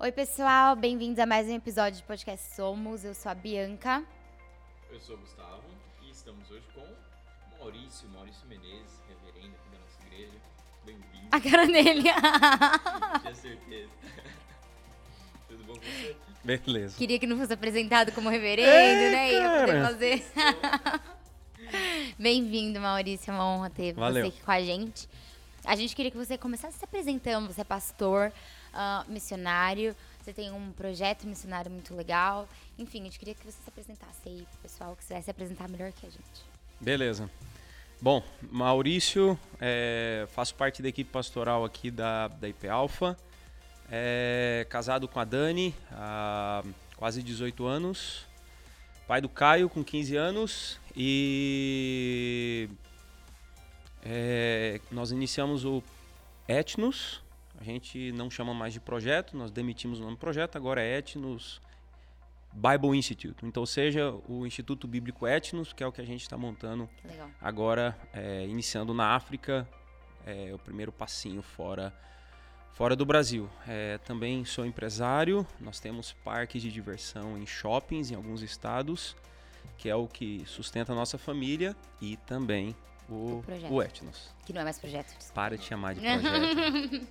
Oi, pessoal, bem-vindos a mais um episódio de podcast Somos. Eu sou a Bianca. Eu sou o Gustavo e estamos hoje com Maurício, Maurício Menezes, reverendo aqui da nossa igreja. Bem-vindo. A cara dele. Tinha certeza. Tudo bom com você? Beleza. Queria que não fosse apresentado como reverendo, É, né? Ia poder cara. fazer. Bem-vindo, Maurício. É uma honra ter Valeu. você aqui com a gente. A gente queria que você começasse se apresentando. Você é pastor, ah, missionário, você tem um projeto missionário muito legal. Enfim, gente queria que você se apresentasse aí pro pessoal que quiser se apresentar melhor que a gente. Beleza. Bom, Maurício, é, faço parte da equipe pastoral aqui da, da IP Alpha. É, casado com a Dani há quase 18 anos. Pai do Caio com 15 anos. E é, nós iniciamos o Etnos. A gente não chama mais de projeto, nós demitimos o nome projeto, agora é Etnos Bible Institute. Então, seja o Instituto Bíblico Etnos, que é o que a gente está montando Legal. agora, é, iniciando na África, é o primeiro passinho fora, fora do Brasil. É, também sou empresário, nós temos parques de diversão em shoppings em alguns estados, que é o que sustenta a nossa família e também o, O projeto. o Etnos. Que não é mais projeto. Para de chamar de projeto.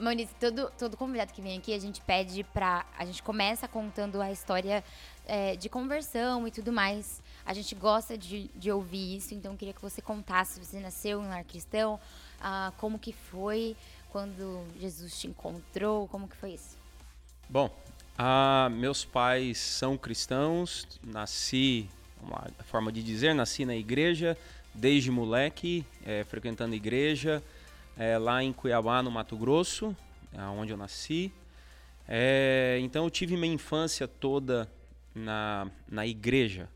Maurício, todo, todo convidado que vem aqui, a gente pede pra. A gente começa contando a história é, de conversão e tudo mais. A gente gosta de, de ouvir isso, então queria que você contasse. Você nasceu em lar cristão, ah, como que foi quando Jesus te encontrou, como que foi isso? Bom, ah, meus pais são cristãos, nasci, vamos lá, a forma de dizer, nasci na igreja desde moleque, eh, frequentando igreja eh, lá em Cuiabá, no Mato Grosso, onde eu nasci. Eh, então eu tive minha infância toda na, na igreja,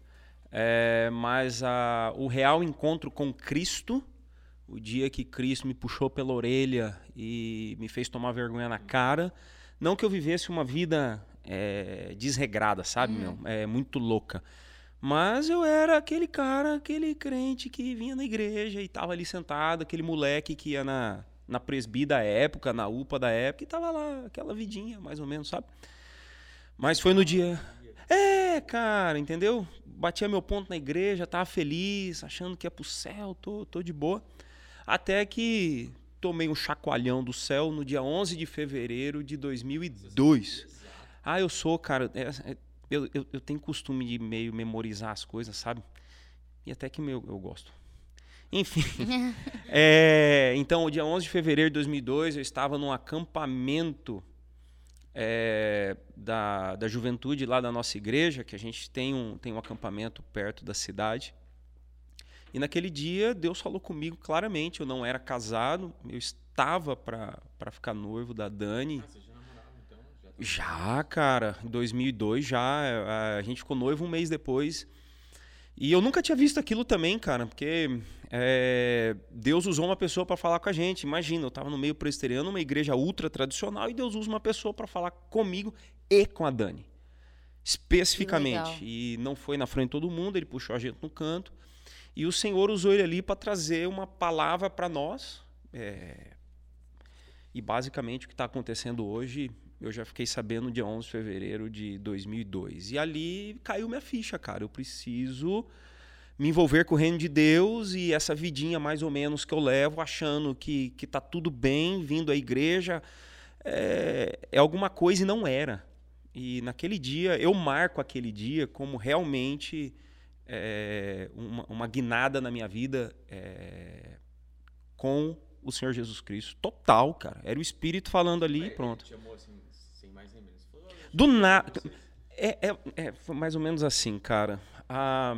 Eh, mas a, o real encontro com Cristo, o dia que Cristo me puxou pela orelha e me fez tomar vergonha na cara, não que eu vivesse uma vida é, desregrada, sabe, meu? É muito louca. Mas eu era aquele cara, aquele crente que vinha na igreja e tava ali sentado, aquele moleque que ia na, na presbi da época, na UPA da época, e tava lá, aquela vidinha, mais ou menos, sabe? Mas foi no dia. É, cara, entendeu? Batia meu ponto na igreja, tava feliz, achando que ia pro céu, tô, tô de boa. Até que tomei um chacoalhão do céu no dia 11 de fevereiro de 2002. Ah, eu sou, cara. é- é- eu, eu, eu tenho costume de meio memorizar as coisas, sabe? E até que meu, eu gosto. Enfim. é, então, o dia 11 de fevereiro de 2002, eu estava num acampamento é, da, da juventude lá da nossa igreja, que a gente tem um, tem um acampamento perto da cidade. E naquele dia, Deus falou comigo claramente. Eu não era casado, eu estava para ficar noivo da Dani. Ah, você já cara, em 2002 já, a gente ficou noivo um mês depois. E eu nunca tinha visto aquilo também, cara, porque é, Deus usou uma pessoa para falar com a gente. Imagina, eu tava no meio presbiteriano, uma igreja ultra tradicional, e Deus usa uma pessoa para falar comigo e com a Dani. Especificamente. E não foi na frente de todo mundo, ele puxou a gente no canto. E o Senhor usou ele ali para trazer uma palavra para nós. é, e basicamente o que está acontecendo hoje, eu já fiquei sabendo dia 11 de fevereiro de 2002. E ali caiu minha ficha, cara. Eu preciso me envolver com o reino de Deus e essa vidinha mais ou menos que eu levo, achando que, que tá tudo bem, vindo à igreja, é, é alguma coisa e não era. E naquele dia, eu marco aquele dia como realmente é, uma, uma guinada na minha vida é, com o Senhor Jesus Cristo. Total, cara. Era o Espírito falando ali e Ele pronto. te chamou assim, mais nem menos. "Olha, Do nada. você." É, é, é, foi mais ou menos assim, cara. Ah,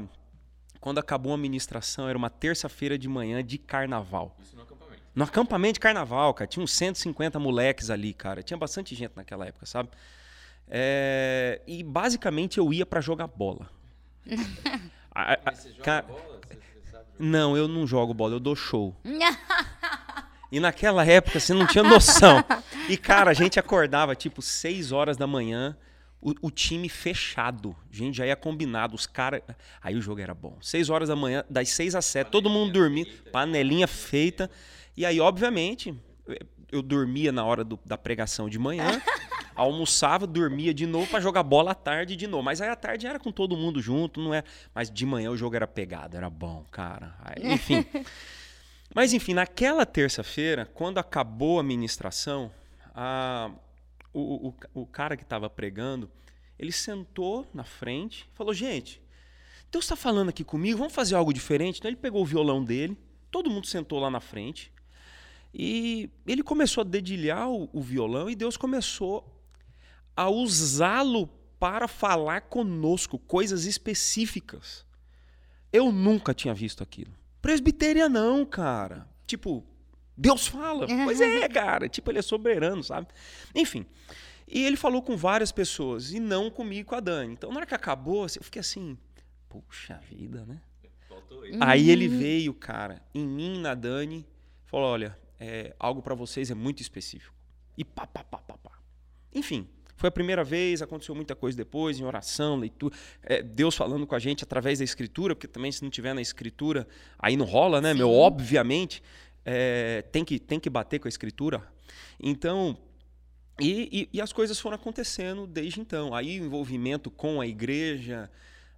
quando acabou a ministração, era uma terça-feira de manhã de carnaval. Isso no acampamento. No acampamento de carnaval, cara. Tinha uns 150 moleques ali, cara. Tinha bastante gente naquela época, sabe? É, e basicamente eu ia pra jogar bola. A- a- Mas você joga ca- bola? Você, você sabe jogar? Não, eu não jogo bola, eu dou show. E naquela época você não tinha noção. E, cara, a gente acordava tipo 6 horas da manhã, o, o time fechado. A gente já ia combinado, os caras. Aí o jogo era bom. 6 horas da manhã, das 6 às 7, todo mundo dormindo, panelinha feita. E aí, obviamente, eu dormia na hora do- da pregação de manhã. almoçava, dormia de novo pra jogar bola à tarde de novo. Mas aí à tarde era com todo mundo junto, não é? Mas de manhã o jogo era pegado, era bom, cara. Aí, enfim. Mas enfim, naquela terça-feira, quando acabou a ministração, a, o, o, o cara que estava pregando, ele sentou na frente e falou: Gente, Deus está falando aqui comigo, vamos fazer algo diferente. Então ele pegou o violão dele, todo mundo sentou lá na frente, e ele começou a dedilhar o, o violão e Deus começou a usá-lo para falar conosco coisas específicas. Eu nunca tinha visto aquilo. Presbitéria não, cara. Tipo, Deus fala. Pois é, cara. Tipo, ele é soberano, sabe? Enfim. E ele falou com várias pessoas e não comigo, com a Dani. Então, na hora que acabou, assim, eu fiquei assim, puxa vida, né? Aí ele veio, cara, em mim, na Dani, falou: olha, é, algo para vocês é muito específico. E pá, pá, pá, pá, pá. Enfim, foi a primeira vez, aconteceu muita coisa depois, em oração, leitura. É, Deus falando com a gente através da escritura, porque também se não tiver na escritura, aí não rola, né, Sim. meu? Obviamente, é, tem, que, tem que bater com a escritura. Então, e, e, e, as coisas foram acontecendo desde então. Aí o envolvimento com a igreja,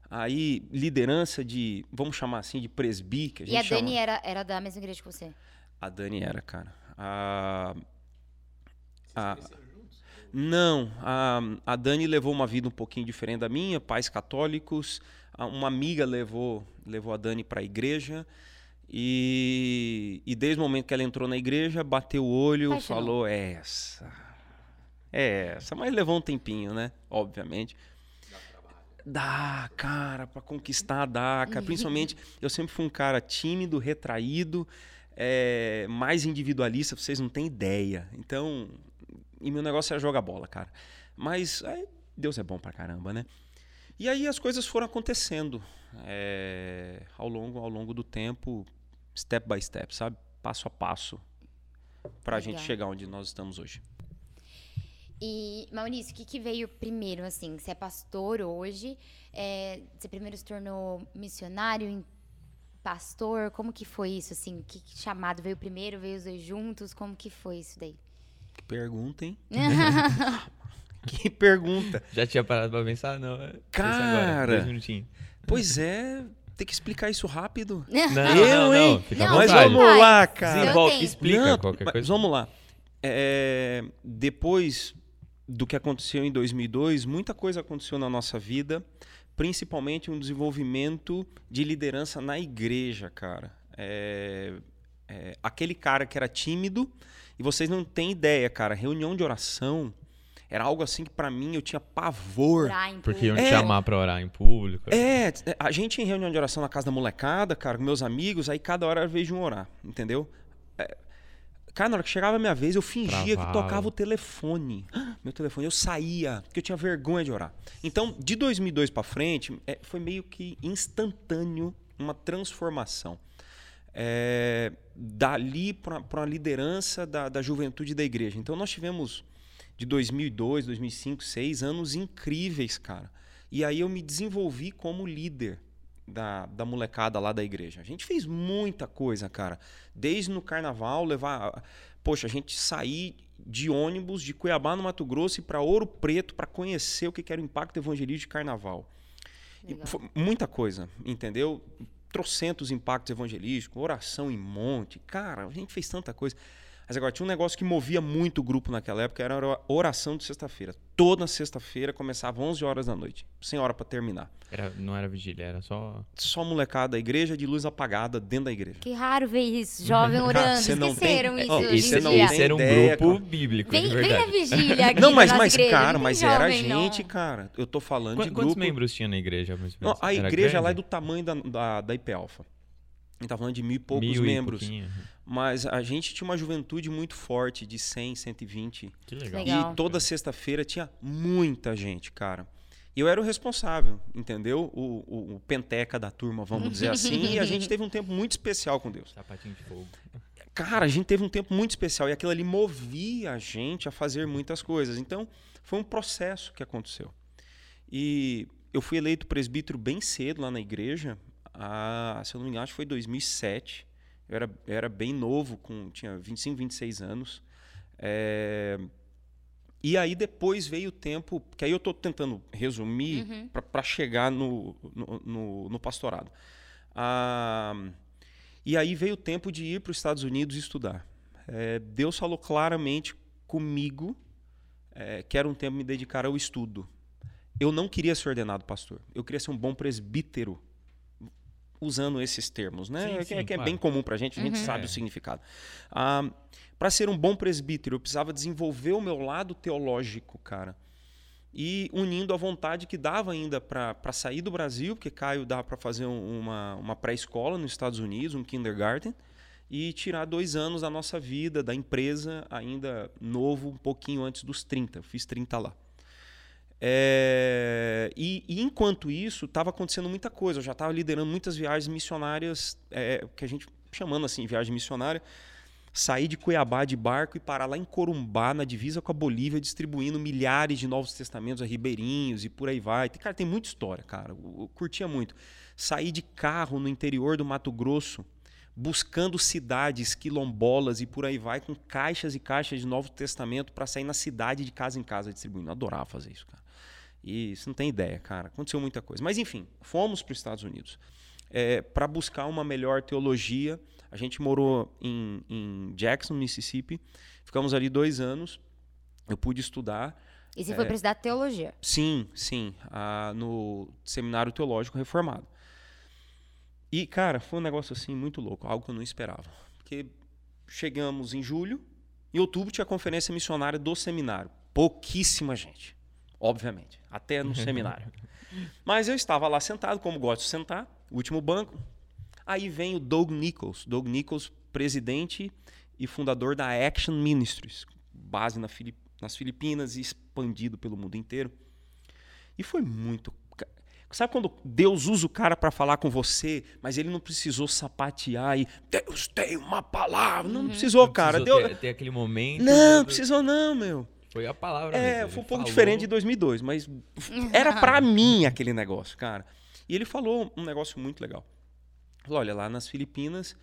aí liderança de, vamos chamar assim, de presbítero. E a Dani chama... era, era da mesma igreja que você? A Dani era, cara. A, a, não, a, a Dani levou uma vida um pouquinho diferente da minha, pais católicos. Uma amiga levou, levou a Dani para a igreja. E, e desde o momento que ela entrou na igreja, bateu o olho, e falou: é essa. É essa. Mas levou um tempinho, né? Obviamente. Dá, cara, para conquistar dá, cara. Principalmente, eu sempre fui um cara tímido, retraído é, mais individualista, vocês não têm ideia. Então, e meu negócio era jogar bola, cara. Mas aí, Deus é bom pra caramba, né? E aí as coisas foram acontecendo é, ao longo ao longo do tempo, step by step, sabe? Passo a passo, para a gente chegar onde nós estamos hoje. E, Maurício, o que, que, veio primeiro, assim? Você é pastor hoje, é, você primeiro se tornou missionário, pastor? Como que foi isso, assim? Que chamado veio primeiro, veio os dois juntos? Como que foi isso daí? Que pergunta, hein? que pergunta. Já tinha parado pra pensar? Não. É, Cara, agora, pois é, tem que explicar isso rápido. Não, eu, não, hein? Não, não, mas vamos lá, cara. Desenvolve, explica não, qualquer coisa. Vamos lá. É, depois do que aconteceu em 2002, muita coisa aconteceu na nossa vida principalmente um desenvolvimento de liderança na igreja, cara. É, é, aquele cara que era tímido, e vocês não têm ideia, cara, reunião de oração era algo assim que para mim eu tinha pavor. Porque iam te é, chamar pra orar em público. É, a gente em reunião de oração na casa da molecada, cara, com meus amigos, aí cada hora vez de um orar, entendeu? É, Cara, na hora que chegava a minha vez, eu fingia Travava. que tocava o telefone. Meu telefone, eu saía, porque eu tinha vergonha de orar. Então, de 2002 para frente, é, foi meio que instantâneo uma transformação. É, dali para a liderança da, da juventude da igreja. Então, nós tivemos de 2002, 2005, seis anos incríveis, cara. E aí eu me desenvolvi como líder da, da molecada lá da igreja. A gente fez muita coisa, cara. Desde no carnaval, levar. Poxa, a gente sair de ônibus de Cuiabá, no Mato Grosso, e para Ouro Preto para conhecer o que era o impacto evangelístico de carnaval. muita coisa, entendeu? Trocentos impactos evangelísticos, oração em monte. Cara, a gente fez tanta coisa. Mas agora, tinha um negócio que movia muito o grupo naquela época, era a oração de sexta-feira. Toda sexta-feira começava 11 horas da noite, sem hora para terminar. Era, não era vigília, era só... Só molecada da igreja de luz apagada dentro da igreja. Que raro ver isso, jovem orando, Cara, não esqueceram tem... isso oh, Esse, não esse era um ideia, grupo cara. bíblico, vem, vem a vigília aqui Não, mas, mas igreja, cara, mas jovem, era gente, não. cara. Eu tô falando Qu de grupo... Quantos membros tinha na igreja? Não, a igreja grande? lá é do tamanho da, da, da IP Alpha. A gente tá falando de mil e poucos mil membros. E mas a gente tinha uma juventude muito forte, de 100, 120. Que legal. legal. E toda sexta-feira tinha muita gente, cara. E eu era o responsável, entendeu? O, o, o, penteca da turma, vamos dizer assim. e a gente teve um tempo muito especial com Deus. Sapatinho de fogo. Cara, a gente teve um tempo muito especial. E aquilo ali movia a gente a fazer muitas coisas. Então, foi um processo que aconteceu. E eu fui eleito presbítero bem cedo lá na igreja. Ah, se eu não me engano, acho que foi 2007. Eu era, eu era bem novo, com, tinha 25, 26 anos. É, E aí depois veio o tempo, que aí eu estou tentando resumir Uhum. para chegar no, no, no- no pastorado. Ah, e aí veio o tempo de ir para os Estados Unidos estudar. É, Deus falou claramente comigo é, que era um tempo de me dedicar ao estudo. Eu não queria ser ordenado pastor. Eu queria ser um bom presbítero. Usando esses termos, né? Sim, que, é- sim, que é claro. bem comum pra gente, a gente Uhum. sabe É. o significado. para ser um bom presbítero, eu precisava desenvolver o meu lado teológico, cara. E unindo a vontade que dava ainda para sair do Brasil, porque Caio dá para fazer um- uma, uma pré-escola nos Estados Unidos, um kindergarten, e tirar dois anos da nossa vida, da empresa, ainda novo, um pouquinho antes dos 30. Eu fiz 30 lá. É, e, e enquanto isso, estava acontecendo muita coisa. Eu já estava liderando muitas viagens missionárias, é, que a gente chamando assim, viagem missionária. Sair de Cuiabá de barco e parar lá em Corumbá, na divisa com a Bolívia, distribuindo milhares de Novos Testamentos a ribeirinhos e por aí vai. Cara, tem muita história, cara. Eu curtia muito. Sair de carro no interior do Mato Grosso, buscando cidades quilombolas e por aí vai, com caixas e caixas de Novo Testamento para sair na cidade de casa em casa distribuindo. Eu adorava fazer isso, cara. E você não tem ideia, cara. Aconteceu muita coisa. Mas enfim, fomos para os Estados Unidos para buscar uma melhor teologia. A gente morou em, em Jackson, Mississippi. Ficamos ali dois anos. Eu pude estudar. E você foi para estudar teologia. Sim, sim, ah, no Seminário Teológico Reformado. E, cara, foi um negócio assim muito louco, algo que eu não esperava. Porque chegamos em julho, em outubro tinha a conferência missionária do seminário. Pouquíssima gente, obviamente, até no seminário. Mas eu estava lá sentado, como gosto de sentar, último banco. Aí vem o Doug Nichols, Doug Nichols, presidente e fundador da Action Ministries, base na Filip- nas Filipinas e expandido pelo mundo inteiro. E foi muito. Sabe quando Deus usa o cara para falar com você, mas ele não precisou sapatear e Deus tem uma palavra. Não, não precisou, Não cara. precisou Deus... ter, ter aquele momento. Não, do- precisou não, meu. Foi a palavra É, mesmo. foi um pouco falou, diferente de 2002, mas era pra mim aquele negócio, cara. E ele falou um negócio muito legal. Falou, olha, lá nas Filipinas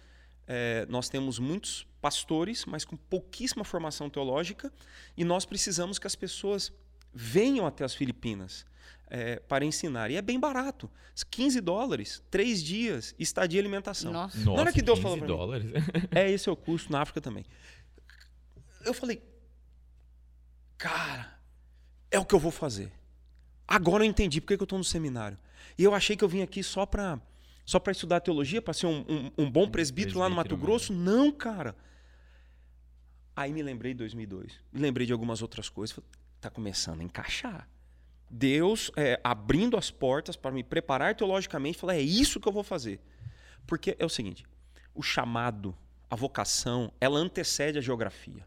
é, nós temos muitos pastores, mas com pouquíssima formação teológica, e nós precisamos que as pessoas venham até as Filipinas é, para ensinar. E é bem barato. 15 dólares, três dias, estadia e alimentação. Nossa. Nossa, hora que Deus 15 falou pra mim. dólares. É, esse é o custo na África também. Eu falei, cara, é o que eu vou fazer. Agora eu entendi porque que eu estou no seminário. E eu achei que eu vim aqui só para só para estudar teologia, para ser um, um- um bom presbítero lá no Mato Grosso. Não, cara. Aí me lembrei de 2002. Me lembrei de algumas outras coisas. Falei, tá começando a encaixar. Deus é, abrindo as portas para me preparar teologicamente. Falei, é isso que eu vou fazer. Porque é o seguinte, o chamado, a vocação, ela antecede a geografia.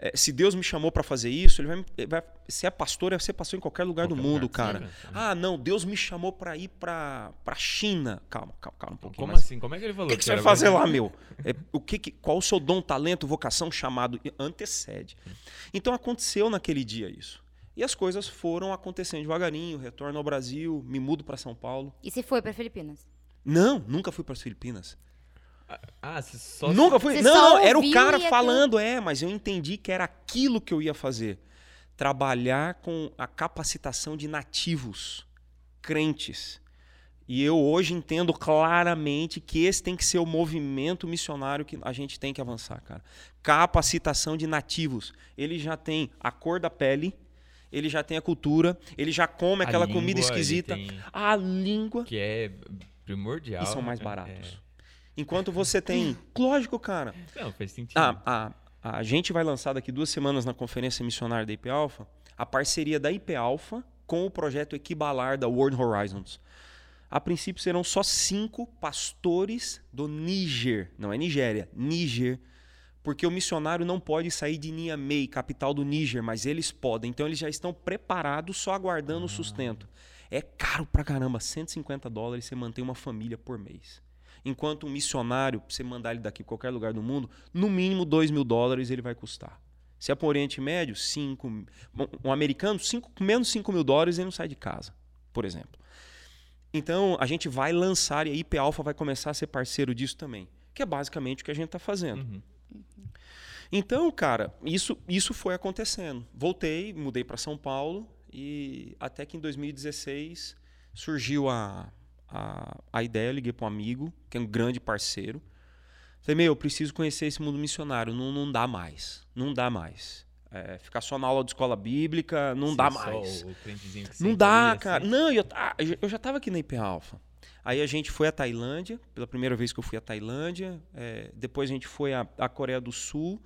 É, se Deus me chamou para fazer isso, ele vai, ele vai se é pastor, é ser pastor em qualquer lugar do Qualquer mundo, lugar, cara. sim, sim. Ah, não, Deus me chamou para ir para para China. Calma, calma, calma um pouquinho. Como mas assim? Como é que ele O falou? que, que você vai fazer lá, meu? É, o que, que- qual o seu dom, talento, vocação, chamado? Antecede. Então aconteceu naquele dia isso. E as coisas foram acontecendo devagarinho. Retorno ao Brasil, me mudo para São Paulo. E você foi para Filipinas? Não, nunca fui para as Filipinas. Ah, você só. Nunca fui. Você Não, não, era o cara aquilo- falando, é, mas eu entendi que era aquilo que eu ia fazer. Trabalhar com a capacitação de nativos, crentes. E eu hoje entendo claramente que esse tem que ser o movimento missionário que a gente tem que avançar, cara. Capacitação de nativos. Ele já tem a cor da pele, ele já tem a cultura, ele já come aquela língua, comida esquisita, a língua Que é primordial. e são mais é- baratos. Enquanto você tem, lógico, cara, Não, faz sentido. a, a, a gente vai lançar daqui duas semanas na conferência missionária da IP Alpha a parceria da IP Alpha com o projeto Equibalar da World Horizons. A princípio serão só cinco pastores do Níger, não é Nigéria, Níger, porque o missionário não pode sair de Niamey, capital do Níger, mas eles podem. Então eles já estão preparados, só aguardando o sustento. É caro pra caramba, 150 dólares você mantém uma família por mês. Enquanto um missionário, pra você mandar ele daqui para qualquer lugar do mundo, no mínimo 2 mil dólares ele vai custar. Se é para o Oriente Médio, 5. Um americano, cinco, menos 5 mil dólares ele não sai de casa, por exemplo. Então a gente vai lançar e a IP Alpha vai começar a ser parceiro disso também. Que é basicamente o que a gente está fazendo. Uhum. Então, cara, isso, isso foi acontecendo. Voltei, mudei para São Paulo e até que em 2016 surgiu a, a, a ideia, eu liguei para um amigo, que é um grande parceiro. Falei, meu, eu preciso conhecer esse mundo missionário. Não, não dá mais. Não dá mais. É, ficar só na aula de escola bíblica, não Ser dá mais. Não dá, cara. assim. Não, eu, ah, eu já estava aqui na IP Alpha. Aí a gente foi à Tailândia, pela primeira vez que eu fui à Tailândia. é, depois a gente foi à, à Coreia do Sul,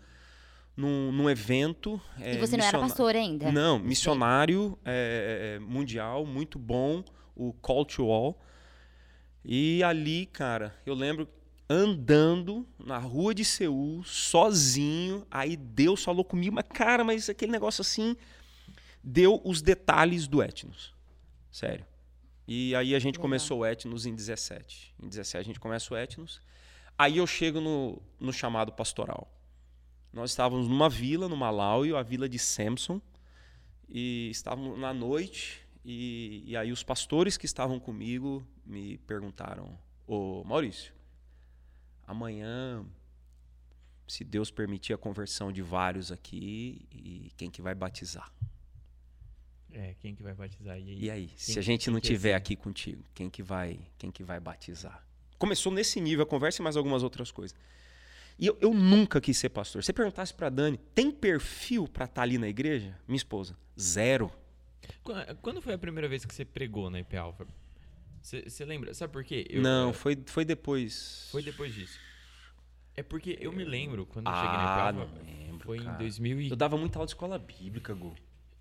num, num evento. é, e você não era pastor ainda? Não, missionário é, é, mundial, muito bom, o Call to All. E ali, cara, eu lembro andando na rua de Seul, sozinho, aí Deus falou comigo, mas cara, mas aquele negócio assim, deu os detalhes do Etnos. Sério. E aí a gente Legal. começou o Etnos em 17. Em 17 a gente começa o Etnos. Aí eu chego no, no chamado pastoral. Nós estávamos numa vila no Malawi, a vila de Samson, e estávamos na noite, e, e aí os pastores que estavam comigo me perguntaram: Ô Maurício, amanhã, se Deus permitir a conversão de vários aqui, e quem que vai batizar? É, quem que vai batizar? E aí? E aí, se a gente não é tiver aqui contigo, quem que vai, quem que vai batizar? Começou nesse nível a conversa e mais algumas outras coisas. E eu, eu nunca quis ser pastor. Se você perguntasse pra Dani, tem perfil pra estar ali na igreja? Minha esposa, zero. Qu- Quando foi a primeira vez que você pregou na IP Alpha? Você lembra? Sabe por quê? Eu- não, eh, foi, foi depois. Foi depois disso. É porque eu me lembro quando eu cheguei na Ah, Alpha. lembro, Foi em cara. 2000 e... Eu dava muita aula de escola bíblica, Gu.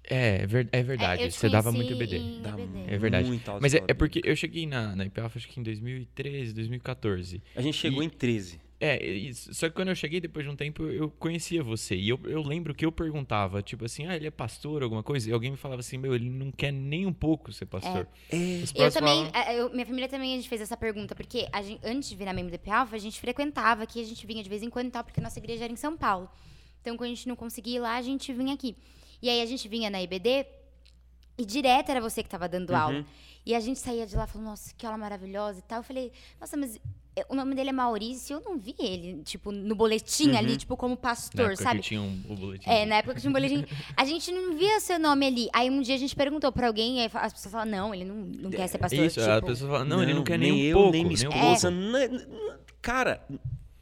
É, é é verdade. É, eu você dava muito EBD. em Dava. É verdade. muita aula Mas é, é porque eu cheguei na, na IP Alpha acho que em 2013, 2014. A gente chegou E- em 13. É, só que quando eu cheguei depois de um tempo, eu conhecia você. E eu, eu lembro que eu perguntava, tipo assim, ah, ele é pastor, alguma coisa? E alguém me falava assim, meu, ele não quer nem um pouco ser pastor. É. Eu também, falavam, é, eu- minha família também a gente fez essa pergunta, porque gente- antes de virar membro da Alpha, a gente frequentava aqui, a gente vinha de vez em quando e tal, porque a nossa igreja era em São Paulo. Então, quando a gente não conseguia ir lá, a gente vinha aqui. E aí a gente vinha na IBD e direto era você que tava dando Uhum. aula. E a gente saía de lá falando, nossa, que aula maravilhosa e tal. Eu falei, nossa, mas o nome dele é Maurício, eu não vi ele, tipo, no boletim Uhum. ali, tipo, como na pastor, época sabe? que tinha um, o boletim. É, na época que tinha um boletim. A gente não via seu nome ali. Aí um dia a gente perguntou pra alguém, e aí as pessoas falaram, não, ele não, não quer ser pastor. Isso, tipo, a pessoa fala, não, ele não quer nem nem um eu, pouco. nem minha esposa. n- Cara,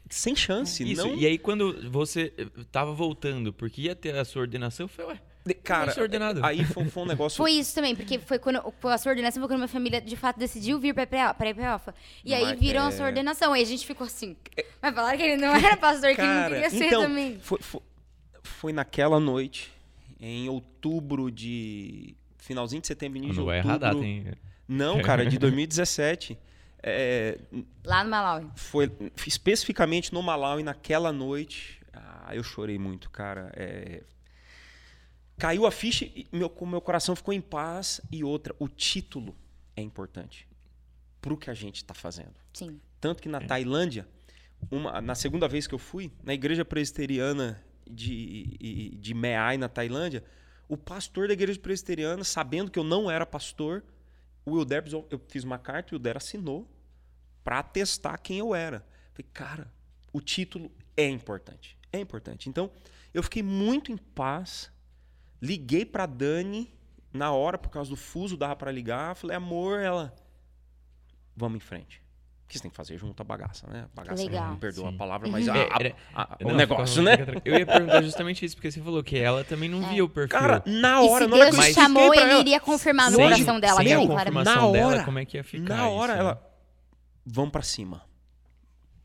sem chance. Isso, não... e aí quando você eh, tava voltando, porque ia ter a sua ordenação, eu falei, ué, Cara, ser ordenado. aí foi, foi um negócio. Foi isso também, porque foi quando a sua ordenação, foi quando minha família de fato decidiu vir pra IPA pra IPALFA. E aí Mas, viram a é- sua ordenação. Aí a gente ficou assim. Mas falaram que ele não era pastor, que ele não Cara, queria ser então, também. Foi, foi, foi naquela noite, em outubro de. Finalzinho de setembro, início não de vai outubro. errar a data, hein? Não, cara, de 2017. É, Lá no Malawi. foi especificamente no Malawi, naquela noite. Ah, eu chorei muito, cara. É, caiu a ficha e meu, meu coração ficou em paz. E outra, o título é importante pro que a gente está fazendo. Sim. Tanto que na Tailândia, uma- na segunda vez que eu fui, na igreja presbiteriana de, de Meai, na Tailândia, o pastor da igreja presbiteriana, sabendo que eu não era pastor, o Wilder, eu fiz uma carta e o Wilder assinou para atestar quem eu era. Falei, cara, o título é importante. É importante. Então, eu fiquei muito em paz. Liguei para Dani na hora, por causa do fuso, dava para ligar. Falei, amor, ela. Vamos em frente. O que você tem que fazer junto a bagaça, né? Bagaça, Legal. me perdoa Sim. a palavra, mas a- É, a- a- o Não, negócio, fica- né? Eu ia perguntar justamente isso, porque você falou que ela também não via o perfil. Cara, na E hora, se na hora Deus que chamou, pra ele ela, iria confirmar no sem- coração dela. sem que a na dela, hora- como é que ia ficar Na hora, isso, né? ela. Vamos pra cima.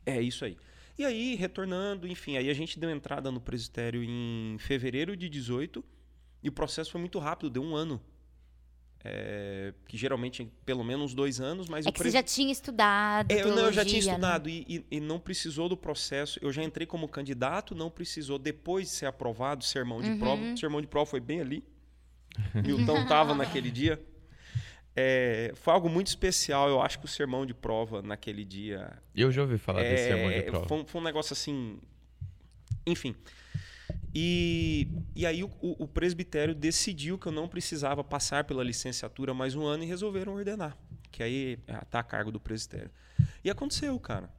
É isso aí. E aí, retornando, enfim, aí a gente deu entrada no presbitério em fevereiro de 18 e o processo foi muito rápido, deu um ano. É, que geralmente é pelo menos dois anos, mas É o que você pres- já tinha estudado. É, eu, não, eu já tinha né? estudado e, e- e não precisou do processo. Eu já entrei como candidato, não precisou depois de ser aprovado, sermão de Uhum. prova. O sermão de prova foi bem ali. Milton estava naquele dia. É, foi algo muito especial. Eu acho que o sermão de prova naquele dia. Eu já ouvi falar desse sermão de é, prova. foi, foi um negócio assim. Enfim. E, e aí o, o- presbitério decidiu que eu não precisava passar pela licenciatura mais um ano e resolveram ordenar. Que aí está a cargo do presbitério. E aconteceu, cara.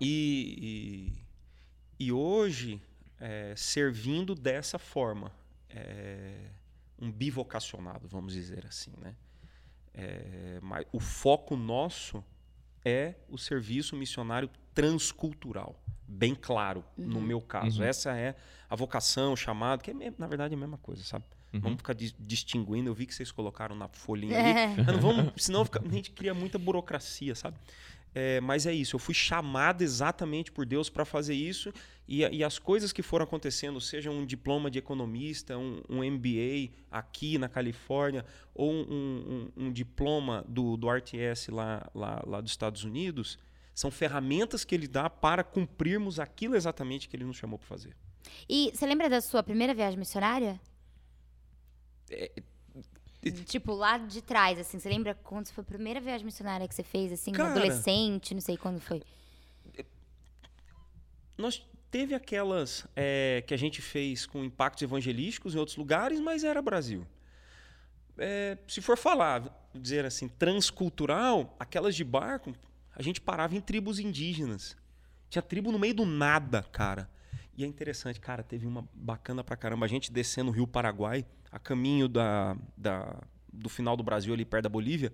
E, e, e hoje é, servindo dessa forma. É, um bivocacionado, vamos dizer assim. Né? É, mas o foco nosso é o serviço missionário transcultural. Bem claro, no meu caso. Uhum. Essa é a vocação, o chamado, que é, na verdade é a mesma coisa, sabe? Uhum. Vamos ficar dis- distinguindo. Eu vi que vocês colocaram na folhinha É. ali. Não vamos, senão fica- a gente cria muita burocracia, sabe? É, mas é isso, eu fui chamado exatamente por Deus para fazer isso e, e as coisas que foram acontecendo, seja um diploma de economista, um, um MBA aqui na Califórnia, ou um, um- um diploma do, do RTS lá, lá, lá dos Estados Unidos, são ferramentas que ele dá para cumprirmos aquilo exatamente que ele nos chamou para fazer. E você lembra da sua primeira viagem missionária? É, Tipo, lá de trás, assim. Você lembra quando foi a primeira viagem missionária que você fez, assim, Cara. adolescente, não sei quando foi? Nós teve aquelas é, que a gente fez com impactos evangelísticos em outros lugares, mas era Brasil. É, se for falar, dizer assim, transcultural, aquelas de barco, a gente parava em tribos indígenas. Tinha tribo no meio do nada, cara. E é interessante, cara, teve uma bacana pra caramba. A gente descendo o Rio Paraguai, a caminho da, da- do final do Brasil, ali perto da Bolívia.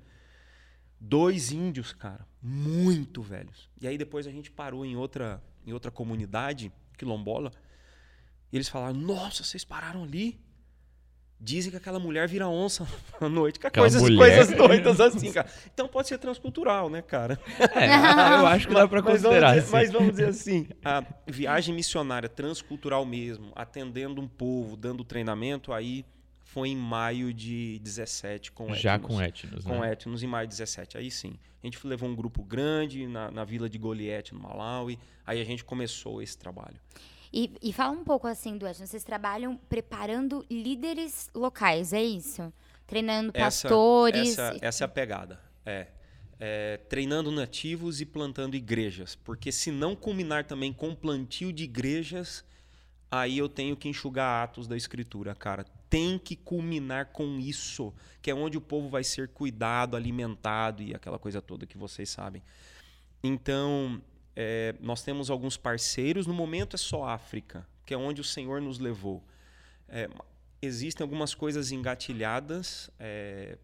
Dois índios, cara, muito velhos. E aí depois a gente parou em outra, em outra comunidade, quilombola, e eles falaram: Nossa, vocês pararam ali? Dizem que aquela mulher vira onça à noite. Que Aquela coisas, mulher. coisas doidas assim, cara. Então pode ser transcultural, né, cara? É, eu acho que dá pra Mas vamos, considerar. dizer, assim. mas vamos dizer assim, a viagem missionária transcultural mesmo, atendendo um povo, dando treinamento, aí foi em maio de 17 com Já Etnos. com etnos, Com né? Etnos em maio de 17. Aí sim. A gente levou um grupo grande na, na vila de Goliete, no Malawi. Aí a gente começou esse trabalho. E, e fala um pouco, assim, do Edson. Vocês trabalham preparando líderes locais, é isso? Treinando Essa- pastores. Essa, essa é a pegada. É. É, treinando nativos e plantando igrejas. Porque se não culminar também com plantio de igrejas, aí eu tenho que enxugar atos da escritura, cara. Tem que culminar com isso, que é onde o povo vai ser cuidado, alimentado e aquela coisa toda que vocês sabem. Então, é, nós temos alguns parceiros, no momento é só África, que é onde o Senhor nos levou. É, existem algumas coisas engatilhadas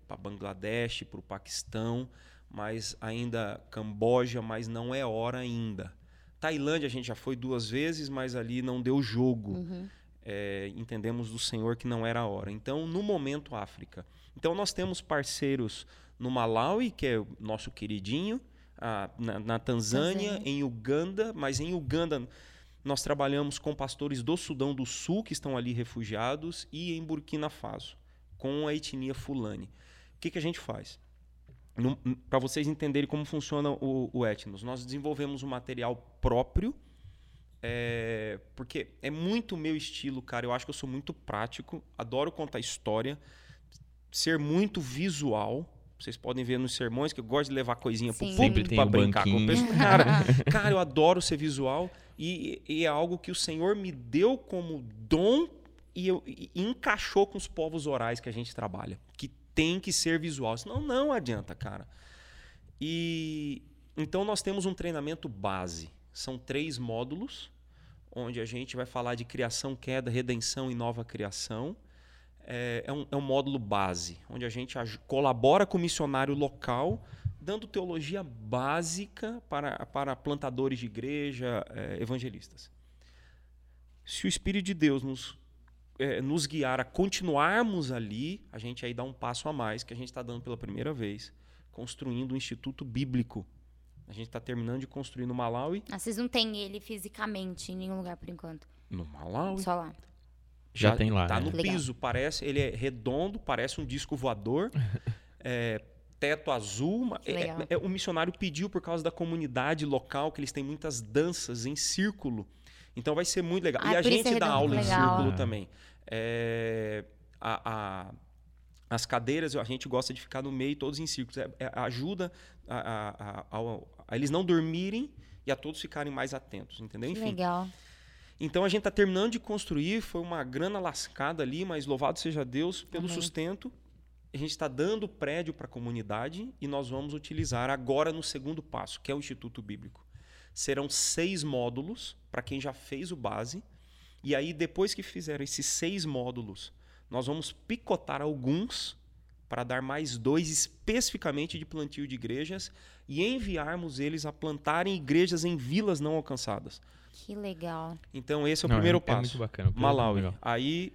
para Bangladesh, para o Paquistão, mas ainda Camboja, mas não é hora ainda. Tailândia a gente já foi duas vezes, mas ali não deu jogo. Uhum. É, entendemos do Senhor que não era a hora. Então, no momento, África. Então, nós temos parceiros no Malawi, que é o nosso queridinho, ah, na, na Tanzânia, Tanzânia. em Uganda, mas em Uganda nós trabalhamos com pastores do Sudão do Sul, que estão ali refugiados, e em Burkina Faso, com a etnia Fulani. O que, que a gente faz? Para vocês entenderem como funciona o, o etnos, nós desenvolvemos um material próprio, é, porque é muito meu estilo, cara. Eu acho que eu sou muito prático, adoro contar história, ser muito visual. Vocês podem ver nos sermões que eu gosto de levar coisinha pro Sim. Sempre púlpito tem para um brincar com o banquinho. pessoal. Cara, cara, eu adoro ser visual e, e é algo que o Senhor me deu como dom e, eu, e encaixou com os povos orais que a gente trabalha, que tem que ser visual, senão não adianta, cara. E então nós temos um treinamento base. São três módulos, onde a gente vai falar de criação, queda, redenção e nova criação. É, é um, é um módulo base, onde a gente colabora com o missionário local, dando teologia básica para, para plantadores de igreja, é, evangelistas. Se o Espírito de Deus nos, é, nos guiar a continuarmos ali, a gente aí dá um passo a mais, que a gente está dando pela primeira vez, construindo um instituto bíblico. A gente está terminando de construir no Malawi. Ah, vocês não têm ele fisicamente em nenhum lugar por enquanto. No Malawi? Só lá. Já tem lá, Tá né? no Legal. piso, parece. Ele é redondo, parece um disco voador. é, teto azul. é- legal. é- o missionário pediu por causa da comunidade local, que eles têm muitas danças em círculo. Então vai ser muito legal. Ah, e a isso é gente dá aula em legal. círculo Ah. também. É, a- a- as cadeiras, a gente gosta de ficar no meio, todos em círculos. É- é- ajuda a, a- a- ao- a eles não dormirem e a todos ficarem mais atentos, entendeu? Que Enfim. legal. Então a gente está terminando de construir, foi uma grana lascada ali, mas louvado seja Deus pelo Amém. sustento. A gente está dando prédio para a comunidade e nós vamos utilizar agora no segundo passo, que é o Instituto Bíblico. Serão seis módulos para quem já fez o base E aí, depois que fizeram esses seis módulos, nós vamos picotar alguns para dar mais dois especificamente de plantio de igrejas e enviarmos eles a plantarem igrejas em vilas não alcançadas. Que legal. Então, esse é o Não, primeiro é passo. muito bacana. Malawi. legal. Aí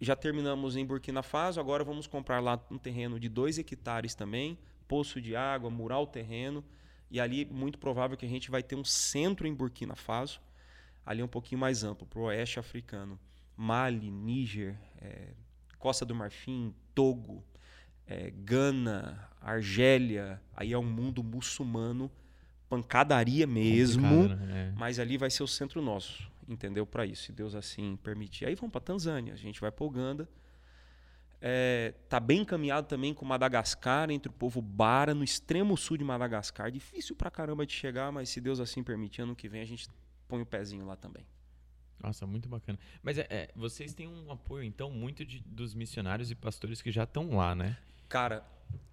já terminamos em Burkina Faso, agora vamos comprar lá um terreno de 2 hectares também, poço de água, murar o terreno. E ali, muito provável que a gente vai ter um centro em Burkina Faso, ali um pouquinho mais amplo, para o oeste africano. Mali, Níger, eh, Costa do Marfim, Togo, eh, Gana, Argélia. Aí é um mundo muçulmano, pancadaria mesmo. Né? É. Mas ali vai ser o centro nosso, entendeu? Para isso, se Deus assim permitir. Aí vamos para Tanzânia, a gente vai para Uganda. É, tá bem encaminhado também com Madagascar, entre o povo Bara, no extremo sul de Madagascar. Difícil pra caramba de chegar, mas se Deus assim permitir, ano que vem a gente põe o pezinho lá também. Nossa, muito bacana. Mas é, é, vocês têm um apoio, então, muito de- dos missionários e pastores que já estão lá, né? Cara,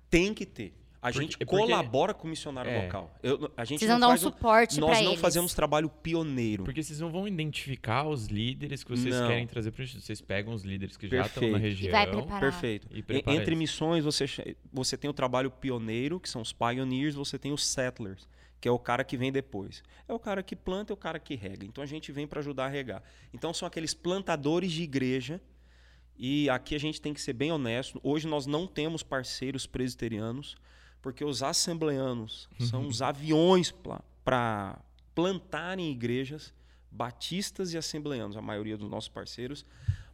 tem que ter. A Porque- gente é porque- colabora com o missionário É. local. Eu- a gente Vocês não vão dar um faz o- suporte Nós não eles. fazemos trabalho pioneiro. Porque vocês não vão identificar os líderes que vocês Não. querem trazer para Vocês pegam os líderes que já estão Perfeito. na E região. vai preparar. Perfeito. E E- prepara Entre isso. missões, você, você tem o trabalho pioneiro, que são os pioneers, você tem os settlers, que é o cara que vem depois. É o cara que planta e o cara que rega. Então a gente vem para ajudar a regar. Então são aqueles plantadores de igreja. E aqui a gente tem que ser bem honesto. Hoje nós não temos parceiros presbiterianos, porque os assembleanos são os aviões para plantarem igrejas batistas e assembleanos, a maioria dos nossos parceiros,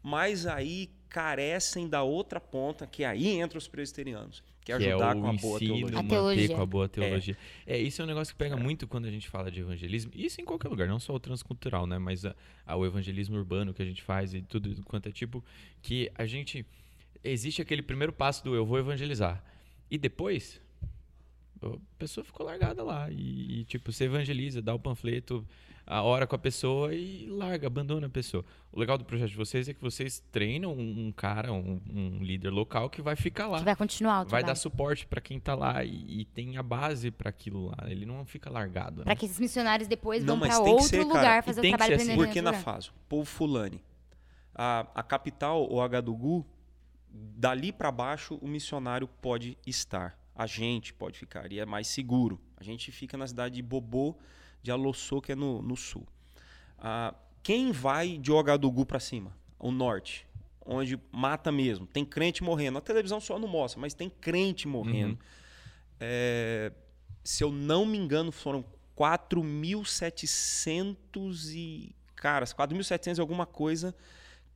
mas aí carecem da outra ponta, que aí entra os presbiterianos, que é que ajudar é o com a boa teologia. A teologia. com a boa teologia. É. isso é um negócio que pega muito quando a gente fala de evangelismo. Isso em qualquer lugar, não só o transcultural, né? Mas a- a- o evangelismo urbano que a gente faz e tudo quanto é tipo, que a gente... Existe aquele primeiro passo do eu vou evangelizar. E depois, a pessoa ficou largada lá. E, e, tipo, você evangeliza, dá o panfleto, a hora com a pessoa e larga, abandona a pessoa. O legal do projeto de vocês é que vocês treinam um, um cara, um, um líder local que vai ficar lá Que vai continuar o vai dar suporte pra quem tá lá e, e tem a base pra aquilo lá. Ele não fica largado. Pra né? que esses missionários depois Não, vão que outro ser, lugar fazer o trabalho assim. pra Burkina Faso, povo fulani. A, a capital, o Agadugu, dali para baixo o missionário pode estar. A gente pode ficar e é mais seguro. A gente fica na cidade de Bobô, de Alossô, que é no, no sul. Ah, quem vai de Ouagadougou para cima? O norte, onde mata mesmo. Tem crente morrendo. A televisão só não mostra, mas tem crente morrendo. Uhum. É, se eu não me engano, foram 4.700 e... Cara, 4.700 e alguma coisa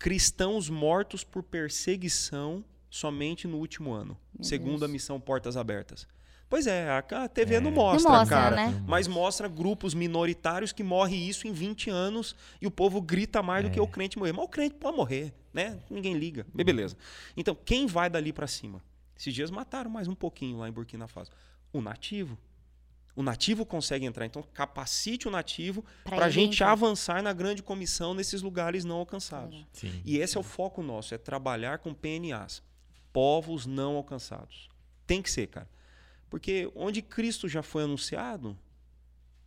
cristãos mortos por perseguição somente no último ano, Meu segundo Deus. a missão Portas Abertas. Pois é, a TV não É. mostra, Não mostra, cara. né? Mas mostra grupos minoritários que morrem isso em 20 anos e o povo grita mais do que É. o crente morrer. Mas o crente pode morrer, né? Ninguém liga. Beleza. Então, quem vai dali para cima? Esses dias mataram mais um pouquinho lá em Burkina Faso. O nativo. O nativo consegue entrar. Então, capacite o nativo para a gente entrar. avançar na grande comissão nesses lugares não alcançados. Sim. E esse é o foco nosso, é trabalhar com PNAs, povos não alcançados. Tem que ser, cara. Porque onde Cristo já foi anunciado,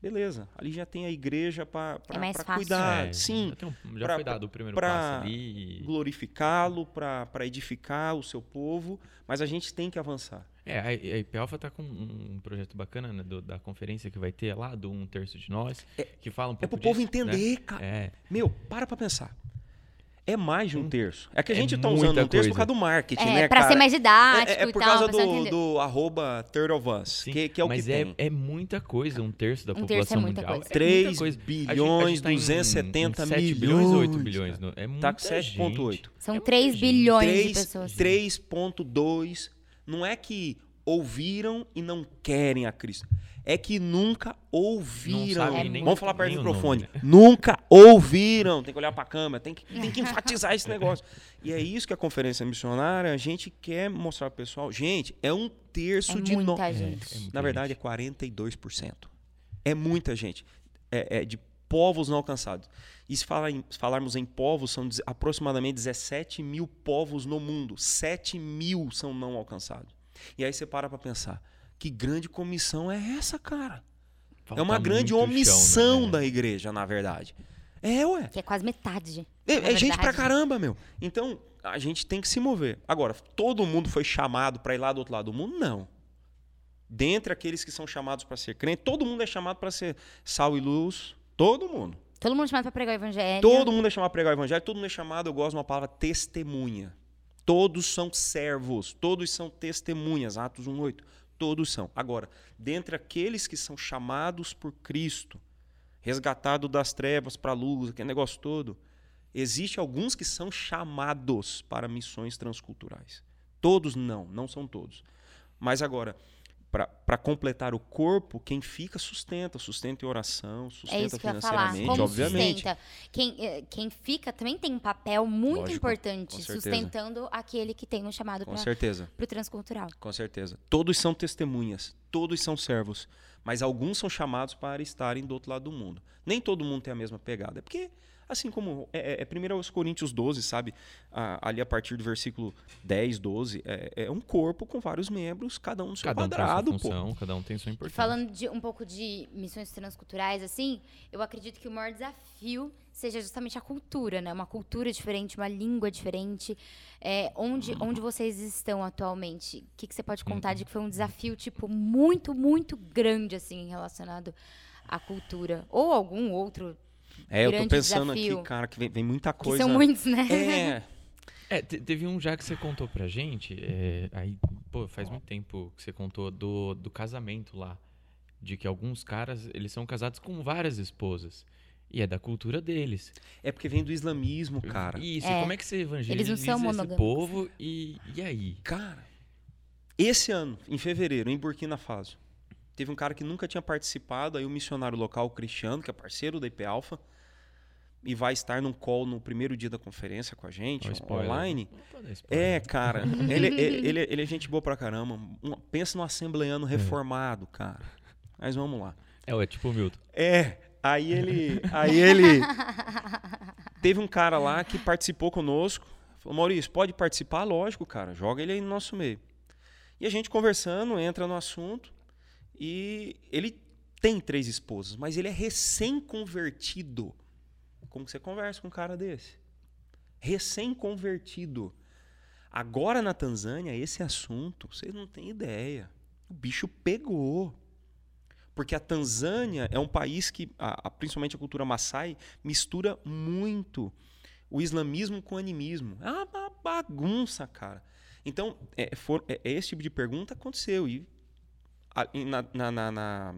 beleza, ali já tem a igreja para É cuidar, É, sim, Já, tem um- já pra- foi dado o primeiro pra- passo ali. glorificá-lo, para edificar o seu povo, mas a gente tem que avançar. É, a, a IPELFA tá com um, projeto bacana né, do- da conferência que vai ter lá, do Um Terço de Nós, que fala um É pouco pro povo disso, né? entender, cara. É, Meu, para pra pensar. É mais de um terço. É que a É gente tá usando um terço por coisa. causa do marketing, É, né, pra cara? ser mais didático é, é por e tal, causa do, do arroba Third of Us, que, que é o Mas que é, tem. é muita coisa, um terço da Um terço população é muita mundial. coisa. É muita 3 coisa. A gente- a bilhões, gente tá em- 270 em 7 milhões. bilhões, 8 bilhões. no- É Tá muita com 7,8. São É 3 muita gente. bilhões de 3 pessoas. 3,2. Não é que ouviram e não querem a Cristo. É que nunca ouviram. Não sabem nem- Vamos falar perto do o nome, microfone. né? Nunca ouviram. Tem que olhar pra câmera, tem que, tem que enfatizar esse negócio. E é isso que a conferência missionária, a gente quer mostrar pro pessoal. Gente, é um terço É de nós. muita É, gente. é Na verdade, é gente. 42%. É muita gente. É, é de povos não alcançados. E se, falar em- se falarmos em povos, são aproximadamente 17 mil povos no mundo. 7 mil são não alcançados. E aí você para para pensar, que grande comissão é essa, cara? Falta é uma grande muito chão, omissão né? da igreja, na verdade. É, ué. Que é quase metade. É, é gente pra caramba, meu. Então, a gente tem que se mover. Agora, todo mundo foi chamado pra ir lá do outro lado do mundo? Não. Dentre aqueles que são chamados pra ser crente, todo mundo é chamado pra ser sal e luz. Todo mundo. Todo mundo chamado pra pregar o evangelho. Todo mundo é chamado para pregar o evangelho, todo mundo é chamado, eu gosto de uma palavra testemunha. Todos são servos, todos são testemunhas, Atos 1:8. Todos são. Agora, dentre aqueles que são chamados por Cristo, resgatado das trevas para a luz, aquele negócio todo, existe alguns que são chamados para missões transculturais. Todos não, não são todos. Mas agora, para completar o corpo, quem fica sustenta, sustenta em oração, É sustenta isso que eu ia falar. financeiramente, Como obviamente. sustenta? Quem, eh, quem fica também tem um papel muito Lógico, importante, sustentando aquele que tem um chamado para o transcultural. Com certeza. Todos são testemunhas, todos são servos, mas alguns são chamados para estarem do outro lado do mundo. Nem todo mundo tem a mesma pegada. É porque, assim como. É, é, é 1 Coríntios 12, sabe? Ah, ali a partir do versículo 10, 12, é, é um corpo com vários membros, cada um no seu Cada um tem sua quadrado, pô. função, cada um tem sua importância. falando de um pouco de missões transculturais, assim, eu acredito que o maior desafio seja justamente a cultura, né? Uma cultura diferente, uma língua diferente. É, onde, onde vocês estão atualmente? O que, que você pode contar de que foi um desafio, tipo, muito, muito grande, assim, relacionado à cultura? Ou algum outro, É, eu tô pensando desafio. aqui, cara, que vem, vem muita que coisa. são muitos, né? É, É, te- teve um já que você contou pra gente, é, aí, pô, faz muito tempo que você contou do, do casamento lá. De que alguns caras, eles são casados com várias esposas. E é da cultura deles. é porque vem do islamismo, cara. Isso, É. e como é que você evangeliza Eles não são esse monogâmicos. povo e, e aí? Cara, esse ano, em fevereiro, em Burkina Faso, teve um cara que nunca tinha participado, aí o missionário local, o Cristiano, que é parceiro da IP Alpha, e vai estar num call no primeiro dia da conferência com a gente, spoiler. online. É, cara, ele, ele, ele, ele é gente boa pra caramba. Um- pensa no assembleiano reformado, cara. Mas vamos lá. É, é tipo o Milton. É, aí ele. Aí ele. Teve um cara lá que participou conosco. Falou, Maurício, pode participar? Lógico, cara. Joga ele aí no nosso meio. E a gente conversando, entra no assunto. E ele tem três esposas, mas ele é recém-convertido. Como você conversa com um cara desse? Recém-convertido. Agora na Tanzânia, esse assunto, vocês não têm ideia. O bicho pegou. Porque a Tanzânia é um país que, a- a- principalmente a cultura Maasai, mistura muito o islamismo com o animismo. É uma ba- bagunça, cara. Então, é, for- é- é esse tipo de pergunta aconteceu. E na, na- na-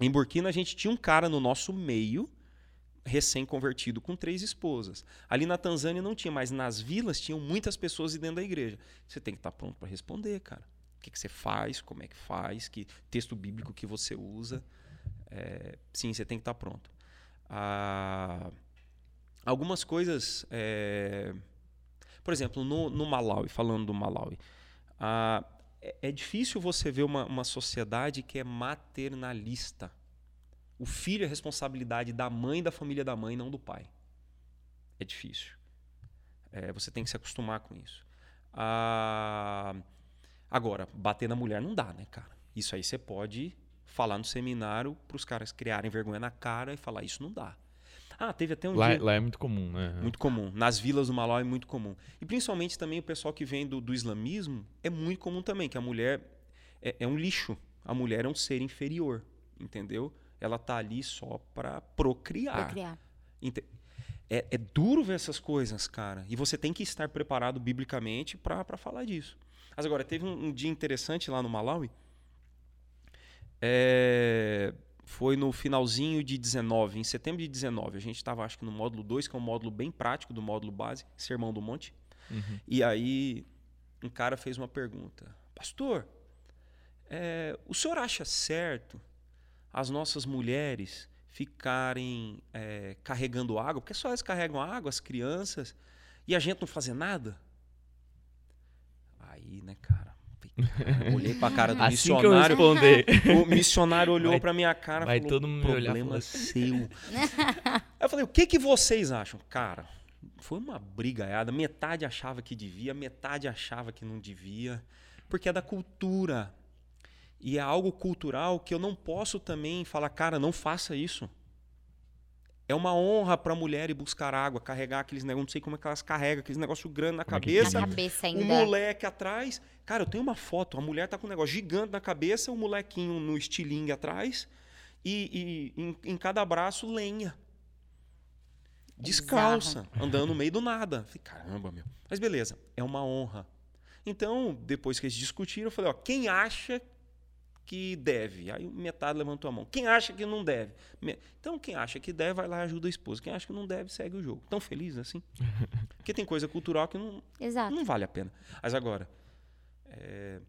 em Burkina, a gente tinha um cara no nosso meio, recém-convertido, com três esposas. Ali na Tanzânia não tinha, mas nas vilas tinham muitas pessoas dentro da igreja. Você tem que estar pronto para responder, cara. O que, que você faz, como é que faz, que texto bíblico que você usa. É, sim, você tem que estar pronto. Ah, algumas coisas. é, por exemplo, no, no Malawi, falando do Malawi, ah, é, é difícil você ver uma, uma sociedade que é maternalista. O filho é responsabilidade da mãe da família da mãe, não do pai. É difícil. É, você tem que se acostumar com isso. Ah, agora, bater na mulher não dá, né, cara? Isso aí você pode falar no seminário para os caras criarem vergonha na cara e falar isso não dá. Ah, teve até um Lá, dia... lá é muito comum, né? Muito comum. Nas vilas do Malawi é muito comum. E principalmente também o pessoal que vem do, do islamismo é muito comum também, que a mulher é, é um lixo. A mulher é um ser inferior, entendeu? Ela tá ali só para procriar. Pra criar. Ente- É, é duro ver essas coisas, cara. E você tem que estar preparado biblicamente para falar disso. Mas agora, teve um, um dia interessante lá no Malawi. É, foi no finalzinho de 19, em setembro de 19. A gente estava, acho que no módulo 2, que é um módulo bem prático do módulo base, Sermão do Monte. Uhum. E aí, um cara fez uma pergunta: Pastor, é, o senhor acha certo as nossas mulheres ficarem é, carregando água? Porque só elas carregam água, as crianças, e a gente não fazer nada? Aí, né, cara? Eu Olhei pra cara do Assim que eu missionário. responder. O missionário olhou pra minha cara e falou: todo mundo olhar problema falar assim." seu. Eu falei: o que, que vocês acham? Cara, foi uma brigaiada. Metade achava que devia, metade achava que não devia, porque é da cultura. E é algo cultural que eu não posso também falar, cara, não faça isso. É uma honra pra mulher ir buscar água, carregar aqueles negócios, não sei como é que elas carregam, aqueles negócios grandes na Como é cabeça. Na cabeça O ainda. moleque atrás. Cara, eu tenho uma foto. A mulher tá com um negócio gigante na cabeça, o molequinho no estilingue atrás. E, e em, em cada braço, lenha. Descalça, andando no meio do nada. Falei, caramba, meu. Mas beleza, é uma honra. Então, depois que eles discutiram, eu falei, ó, quem acha que deve? Aí metade levantou a mão. Quem acha que não deve? Então, quem acha que deve, vai lá e ajuda a esposa. Quem acha que não deve, segue o jogo. Tão feliz assim? Porque tem coisa cultural que não, Exato. não vale a pena. Mas agora, é,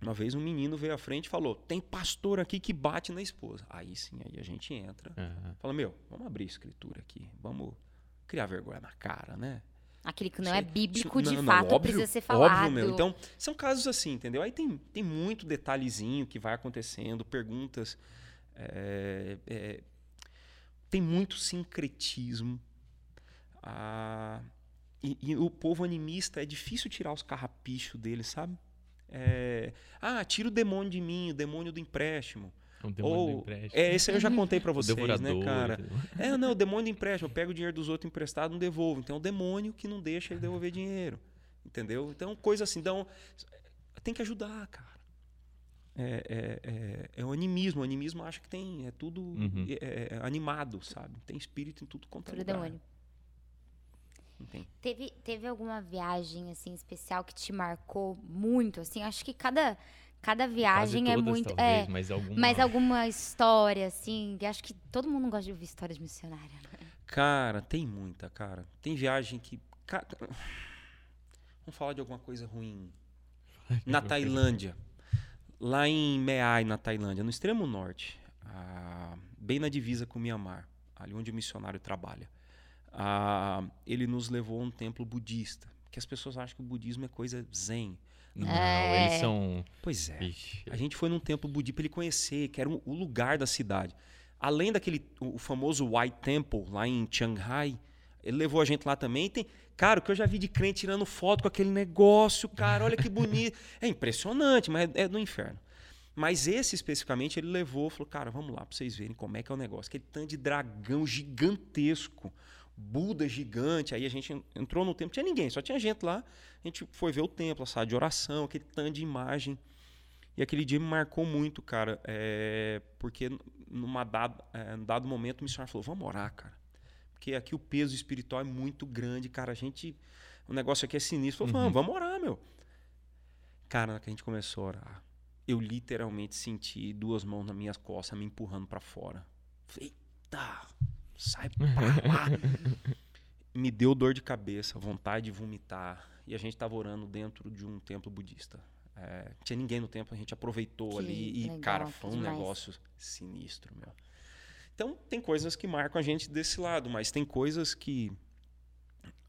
uma vez um menino veio à frente e falou: tem pastor aqui que bate na esposa. Aí sim, aí a gente entra. Aham. Fala, meu, vamos abrir a escritura aqui. Vamos criar vergonha na cara, né? Aquele que não Isso é bíblico isso- de não, não, fato óbvio, precisa ser falado. Óbvio, meu. Então, são casos assim, entendeu? Aí tem, tem muito detalhezinho que vai acontecendo, perguntas. é, é, tem muito sincretismo. Ah, e, e o povo animista é difícil tirar os carrapichos dele, sabe? É, ah, tira o demônio de mim, o demônio do empréstimo. Um demônio do Ou, empréstimo. é, esse aí eu já contei pra O vocês, né, cara? entendeu? É, não, o demônio do empréstimo. Eu pego o dinheiro dos outros emprestado, não devolvo. Então é o demônio que não deixa ele devolver dinheiro. Entendeu? Então, coisa assim. Então, tem que ajudar, cara. É, é, é, é o animismo. O animismo acha que tem. É tudo Uhum. é, é animado, sabe? Tem espírito em tudo quanto é Tudo lugar. demônio. Teve, teve alguma viagem, assim, especial que te marcou muito, assim? Acho que cada, cada Quase viagem é todas, muito... talvez, é, mas alguma... mas alguma história, assim, acho que todo mundo gosta de ouvir histórias missionárias. né? Cara, tem muita, cara. Tem viagem que. Vamos falar de alguma coisa ruim. Na Tailândia. Lá em Meai, na Tailândia, no extremo norte. ah, bem na divisa com o Mianmar, ali onde o missionário trabalha. Ah, ele nos levou a um templo budista. Que as pessoas acham que o budismo é coisa zen. Não, É. eles são... Pois é. Ixi, A gente foi num templo budista para ele conhecer, que era um- o lugar da cidade. Além daquele o o famoso White Temple lá em Shanghai, ele levou a gente lá também. Tem, cara, o que eu já vi de crente tirando foto com aquele negócio, cara, olha que bonito. É impressionante, mas é, é do inferno. Mas esse especificamente ele levou, falou, cara, vamos lá para vocês verem como é que é o negócio. Aquele tanto de dragão gigantesco, Buda gigante. Aí a gente en- entrou no templo, tinha ninguém, só tinha gente lá. A gente foi ver o templo, a sala de oração, aquele tanto de imagem. E aquele dia me marcou muito, cara, é, porque numa dado, é, num dado momento o missionário falou, vamos orar, cara. Porque aqui o peso espiritual é muito grande, cara. A gente. O negócio aqui é sinistro. Falou, Uhum. vamos, orar, meu. Cara, que a gente começou a orar, eu literalmente senti duas mãos nas minhas costas me empurrando pra fora. Falei, eita, sai pra lá. me deu dor de cabeça, vontade de vomitar. E a gente estava orando dentro de um templo budista. É, tinha ninguém no templo, a gente aproveitou Que ali e, legal, cara, que foi um demais. negócio sinistro, meu. Então, tem coisas que marcam a gente desse lado, mas tem coisas que.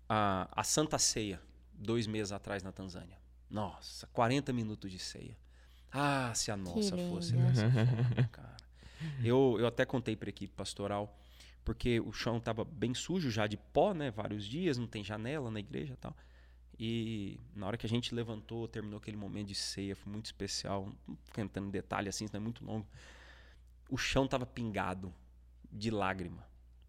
A, a Santa Ceia, dois meses atrás na Tanzânia. Nossa, 40 minutos de ceia. Ah, se a nossa fosse dessa forma, cara. Eu, eu até contei para a equipe pastoral, porque o chão estava bem sujo já de pó, né? Vários dias, não tem janela na igreja e tal. E na hora que a gente levantou, terminou aquele momento de ceia, foi muito especial. Não em detalhe assim, senão é muito longo. O chão estava pingado de lágrima.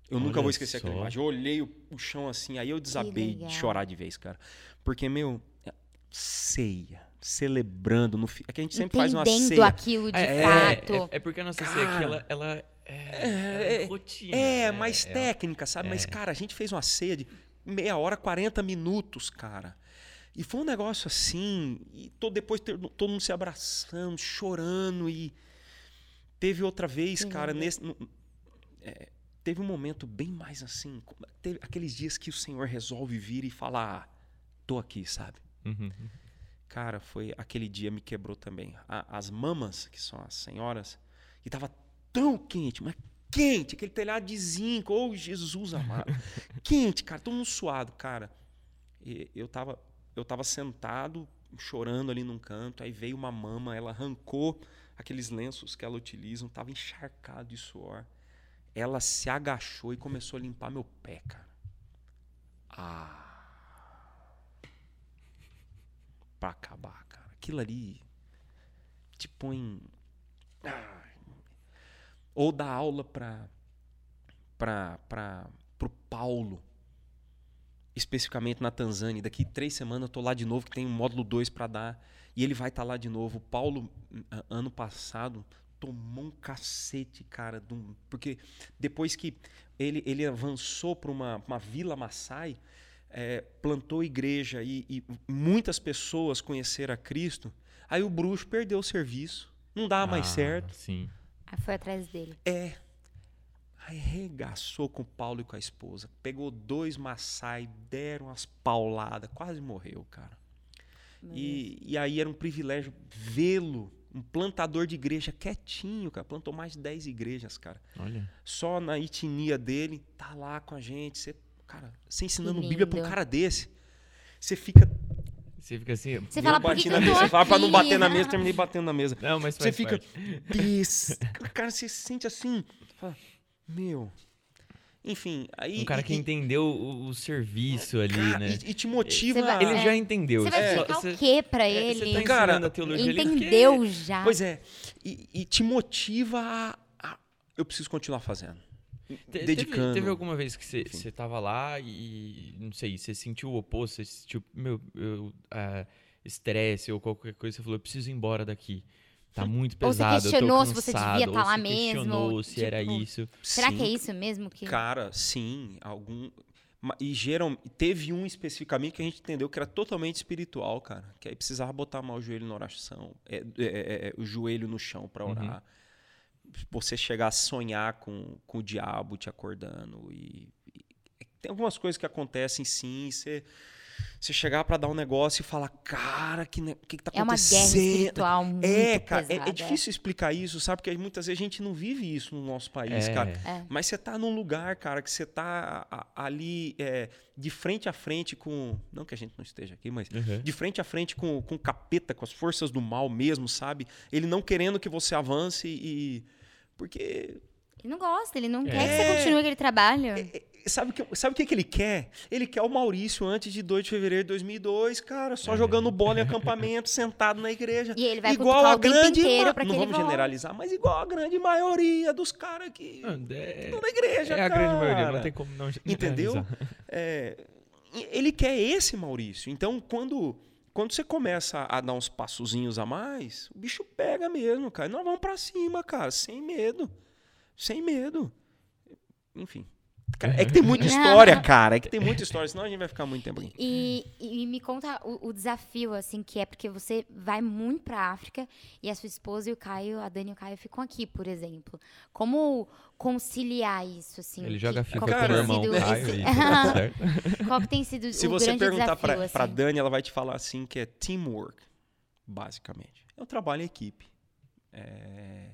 Eu nunca Olha vou esquecer aquela só. imagem. Eu olhei o, o chão assim, aí eu desabei de chorar de vez, cara. Porque, meu, é- ceia, celebrando no fi- É que a gente sempre faz uma Entendendo ceia. aquilo de É, fato. é, é porque a nossa ceia aqui, Cara. ela, ela é, É, é rotina. É, mais é- técnica, sabe? Mas, é. cara, a gente fez uma ceia de meia hora, 40 minutos, cara. E foi um negócio assim, e todo, depois todo mundo se abraçando, chorando. E teve outra vez, Que cara, nesse. no- é, teve um momento bem mais assim. como- Teve aqueles dias que o Senhor resolve vir e falar: ah, tô aqui, sabe? Uhum. Cara, foi aquele dia me quebrou também. A- as mamas, que são as senhoras, e tava tão quente, mas quente, aquele telhado de zinco, oh Jesus amado. quente, cara, todo mundo suado, cara. E eu tava, eu tava sentado, chorando ali num canto, aí veio uma mama, ela arrancou aqueles lenços que ela utiliza, tava encharcado de suor. Ela se agachou e começou a limpar meu pé, cara. Ah. Pra acabar, cara. Aquilo ali te põe. Ou dá aula pra, para o Paulo, especificamente na Tanzânia. Daqui três semanas eu tô lá de novo, que tem um módulo 2 para dar. E ele vai estar tá lá de novo. O Paulo, ano passado, tomou um cacete, cara. Porque depois que ele, ele avançou para uma, uma vila Maasai, é, plantou igreja e, e, muitas pessoas conheceram a Cristo, aí o bruxo perdeu o serviço. Não dá mais ah, certo. Sim. Aí foi atrás dele. É. Aí regaçou com o Paulo e com a esposa. Pegou dois Maasai, deram as pauladas, quase morreu, cara. E, e, aí era um privilégio vê-lo, um plantador de igreja quietinho, cara. Plantou mais de 10 igrejas, cara. Olha. Só na etnia dele, tá lá com a gente. Você, cara, você ensinando Bíblia pra um cara desse. Você fica você fica assim. Você fala, por que na mesa. Você fala pra não bater na mesa, terminei batendo na mesa. Não, mas Você fica. Cara, você se sente assim. Fala, meu. Enfim, aí. Um cara que e, entendeu o, o, serviço ali, cara, né? E, e, te motiva. Vai, ele é, já entendeu. Você vai é, explicar o quê pra é, ele? Você tá cara, a teologia entendeu ali já. Pois é. E, e te motiva a, a, Eu preciso continuar fazendo. Dedicando. Teve, teve, alguma vez que você, você tava lá e, não sei, você sentiu o oposto, você sentiu, meu, estresse uh, ou qualquer coisa, você falou, eu preciso ir embora daqui. Tá muito pesado. Ou você questionou se você devia estar tá lá mesmo. questionou se tipo, era isso. Será sim, que é isso mesmo? Que... Cara, sim. Algum. E geral, teve um especificamente que a gente entendeu que era totalmente espiritual, cara. Que aí precisava botar mal o joelho na oração, é, é, é, é o joelho no chão para uhum. orar. Uhum. Você chegar a sonhar com, com o diabo te acordando. E, e tem algumas coisas que acontecem sim. Você você chegar para dar um negócio e falar, cara, que que, que tá acontecendo? É uma guerra espiritual muito É, cara, é, é, difícil explicar isso, sabe? Porque muitas vezes a gente não vive isso no nosso país, é. cara. É. Mas você tá num lugar, cara, que você tá ali é, de frente a frente com. Não que a gente não esteja aqui, mas uhum. de frente a frente com, com o capeta, com as forças do mal mesmo, sabe? Ele não querendo que você avance e. Porque ele não gosta, ele não é, quer que você continue aquele trabalho. É, é, sabe o que, sabe que, que ele quer? Ele quer o Maurício antes de 2 de fevereiro de 2002, cara, só é. jogando bola em acampamento, sentado na igreja. E ele vai igual a o grande inteiro pra Não que vamos ele generalizar, mas igual a grande maioria dos caras que é, estão na igreja, É cara. a grande maioria, não tem como não Entendeu? É, ele quer esse Maurício. Então, quando quando você começa a dar uns passozinhos a mais, o bicho pega mesmo, cara. Nós vamos para cima, cara, sem medo. Sem medo. Enfim. É que tem muita história, cara. É que tem muita história, senão a gente vai ficar muito tempo aqui. E, e me conta o, o, desafio, assim, que é porque você vai muito pra África e a sua esposa e o Caio, a Dani e o Caio ficam aqui, por exemplo. Como conciliar isso, assim? Ele joga FIFA com o irmão Caio esse... e tá certo. Qual que tem sido Se o você grande perguntar desafio, pra, assim? pra Dani, ela vai te falar assim que é teamwork, basicamente. É um trabalho em equipe. É,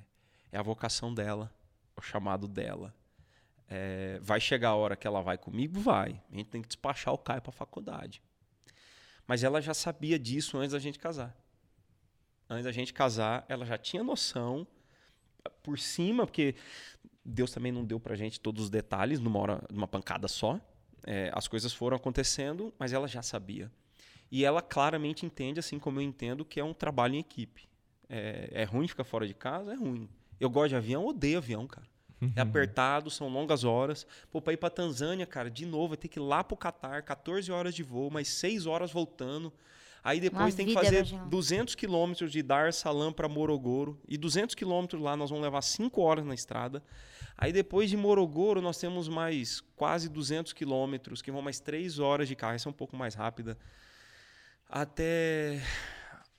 é a vocação dela, o chamado dela é, vai chegar a hora que ela vai comigo? Vai. A gente tem que despachar o Caio para a faculdade. Mas ela já sabia disso antes da gente casar. Antes da gente casar, ela já tinha noção por cima, porque Deus também não deu pra gente todos os detalhes numa hora, numa pancada só. É, as coisas foram acontecendo, mas ela já sabia. E ela claramente entende, assim como eu entendo, que é um trabalho em equipe. É, é ruim ficar fora de casa? É ruim. Eu gosto de avião, odeio avião, cara. É apertado, são longas horas. Pô, pra ir pra Tanzânia, cara, de novo, vai ter que ir lá pro Catar, 14 horas de voo, mais 6 horas voltando. Aí depois Uma tem que fazer 200 quilômetros de Dar es Salaam para Morogoro. E 200 quilômetros lá nós vamos levar 5 horas na estrada. Aí depois de Morogoro nós temos mais quase 200 quilômetros, que vão mais 3 horas de carro. Essa é um pouco mais rápida. Até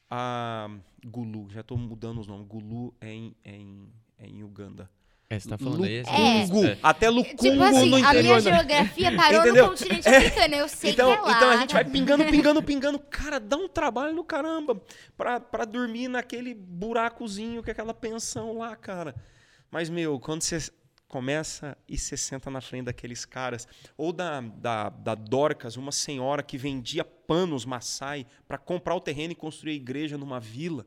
a Gulu. Já estou mudando os nomes. Gulu é em, é em, é em Uganda. É, você tá falando aí? Lukungu. É. Até Lukungu tipo assim, no interior. A minha geografia parou Entendeu? no continente africano, eu sei então, que é lá. Então a gente vai pingando, pingando, pingando. Cara, dá um trabalho no caramba pra, pra dormir naquele buracozinho que é aquela pensão lá, cara. Mas, meu, quando você começa e você senta na frente daqueles caras, ou da, da, da Dorcas, uma senhora que vendia panos Maasai para comprar o terreno e construir a igreja numa vila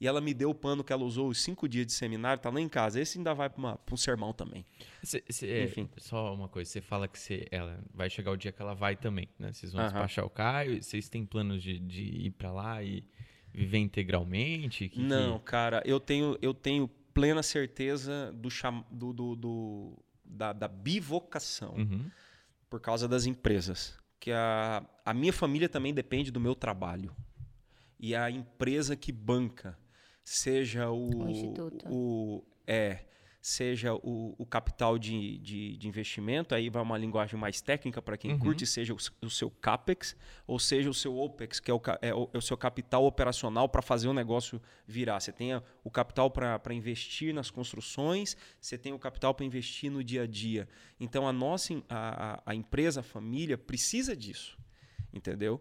e ela me deu o pano que ela usou os cinco dias de seminário, tá lá em casa. Esse ainda vai para um sermão também. Cê, cê, Enfim. É, só uma coisa, você fala que cê, ela vai chegar o dia que ela vai também, né? Vocês vão uh -huh. despachar o Caio, vocês têm planos de, de ir para lá e viver integralmente? Que, Não, que... cara, eu tenho, eu tenho plena certeza do, cham... do, do, do, da, da bivocação Uhum. por causa das empresas. Que a, a minha família também depende do meu trabalho. E a empresa que banca, seja o. O instituto. o- é, seja o, o capital de, de, de investimento, aí vai uma linguagem mais técnica para quem Uhum. curte, seja o, o seu CAPEX, ou seja o seu OPEX, que é o, é o, é o seu capital operacional para fazer o negócio virar. Você tem o capital para investir nas construções, você tem o capital para investir no dia a dia. Então a nossa a, a empresa, a família, precisa disso. Entendeu?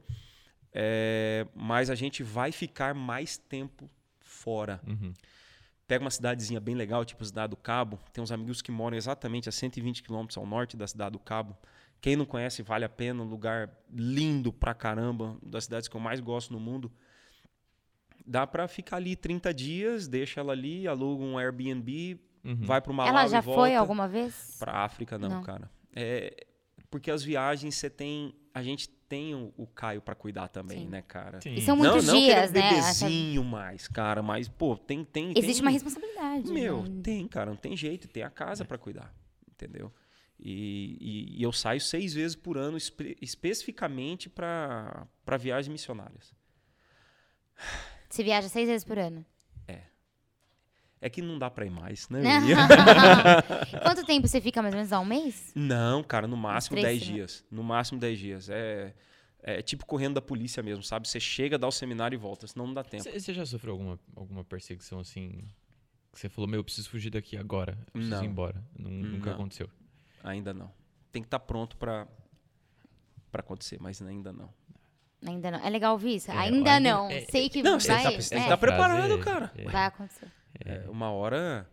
É, mas a gente vai ficar mais tempo fora. Uhum. Pega uma cidadezinha bem legal, tipo Cidade do Cabo. Tem uns amigos que moram exatamente a 120 quilômetros ao norte da Cidade do Cabo. Quem não conhece, vale a pena. Um lugar lindo pra caramba. Uma das cidades que eu mais gosto no mundo. Dá pra ficar ali 30 dias, deixa ela ali, aluga um Airbnb, Uhum. vai pro Malawi Ela já foi alguma vez? Pra África, não, Não. cara. É, porque as viagens você tem. A gente tem o, o Caio pra cuidar também, Sim. né, cara? Sim. E são não, muitos não dias, que ele é né? bebezinho mais, cara, mas, pô, tem. tem Existe tem- uma responsabilidade. Meu, né? tem, cara, não tem jeito, tem a casa pra cuidar, entendeu? E, e- e eu saio seis vezes por ano espe- especificamente pra pra viagens missionárias. Você viaja seis vezes por ano. É que não dá pra ir mais, né? Quanto tempo você fica mais ou menos? Há um mês? Não, cara, no máximo três 10 semanas. dias. No máximo 10 dias. É, é tipo correndo da polícia mesmo, sabe? Você chega, dá o seminário e volta, senão não dá tempo. Você já sofreu alguma, alguma perseguição assim? Que você falou, meu, eu preciso fugir daqui agora. Eu preciso Não. ir embora. Nun- Nunca Não. aconteceu. Ainda não. Tem que estar pronto pra, pra acontecer, mas ainda não. Ainda não. É legal ouvir isso? É, ainda ainda- não. é- Sei que Não, você vai, tá- você tem que é, tá preparado, Frase- cara. é, vai acontecer. É, uma hora.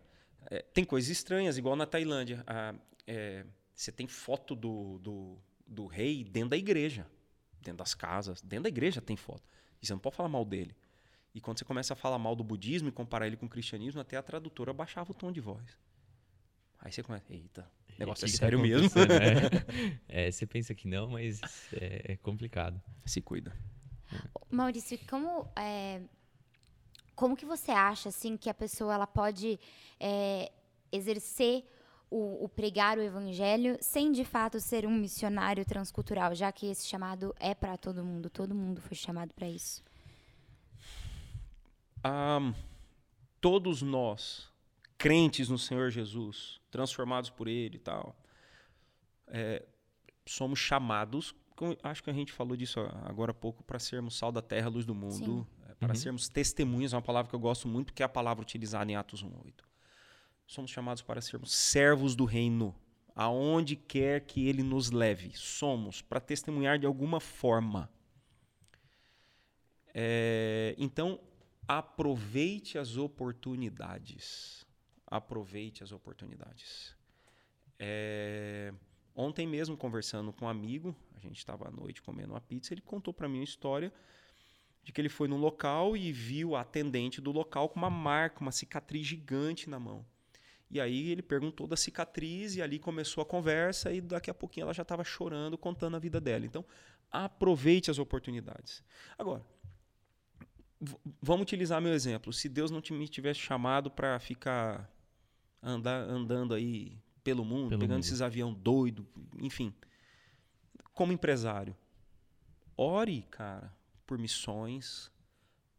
é, tem coisas estranhas, igual na Tailândia. Ah, é, você tem foto do, do, do rei dentro da igreja. Dentro das casas. Dentro da igreja tem foto. E você não pode falar mal dele. E quando você começa a falar mal do budismo e comparar ele com o cristianismo, até a tradutora baixava o tom de voz. Aí você começa, eita, o negócio é tá sério mesmo. né? É, você pensa que não, mas é, é complicado. Se cuida. Maurício, como, é, como que você acha assim que a pessoa ela pode é, exercer o, o pregar o evangelho sem de fato ser um missionário transcultural, já que esse chamado é para todo mundo, todo mundo foi chamado para isso. Ah, todos nós, crentes no Senhor Jesus, transformados por Ele e tal, é, somos chamados, acho que a gente falou disso agora há pouco, para sermos sal da terra, luz do mundo, é, para Uhum. sermos testemunhas, é uma palavra que eu gosto muito, porque é a palavra utilizada em Atos 1.8. Somos chamados para sermos servos do reino, aonde quer que Ele nos leve. Somos para testemunhar de alguma forma. É, então, aproveite as oportunidades. Aproveite as oportunidades. É, ontem mesmo, conversando com um amigo, a gente estava à noite comendo uma pizza, ele contou para mim uma história de que ele foi num local e viu a atendente do local com uma marca, uma cicatriz gigante na mão. E aí ele perguntou da cicatriz e ali começou a conversa e daqui a pouquinho ela já estava chorando, contando a vida dela. Então, aproveite as oportunidades. Agora, vamos utilizar meu exemplo. Se Deus não me tivesse chamado para ficar andar, andando aí pelo mundo, Pelo pegando mundo. esses avião doido, enfim, como empresário, ore, cara, por missões,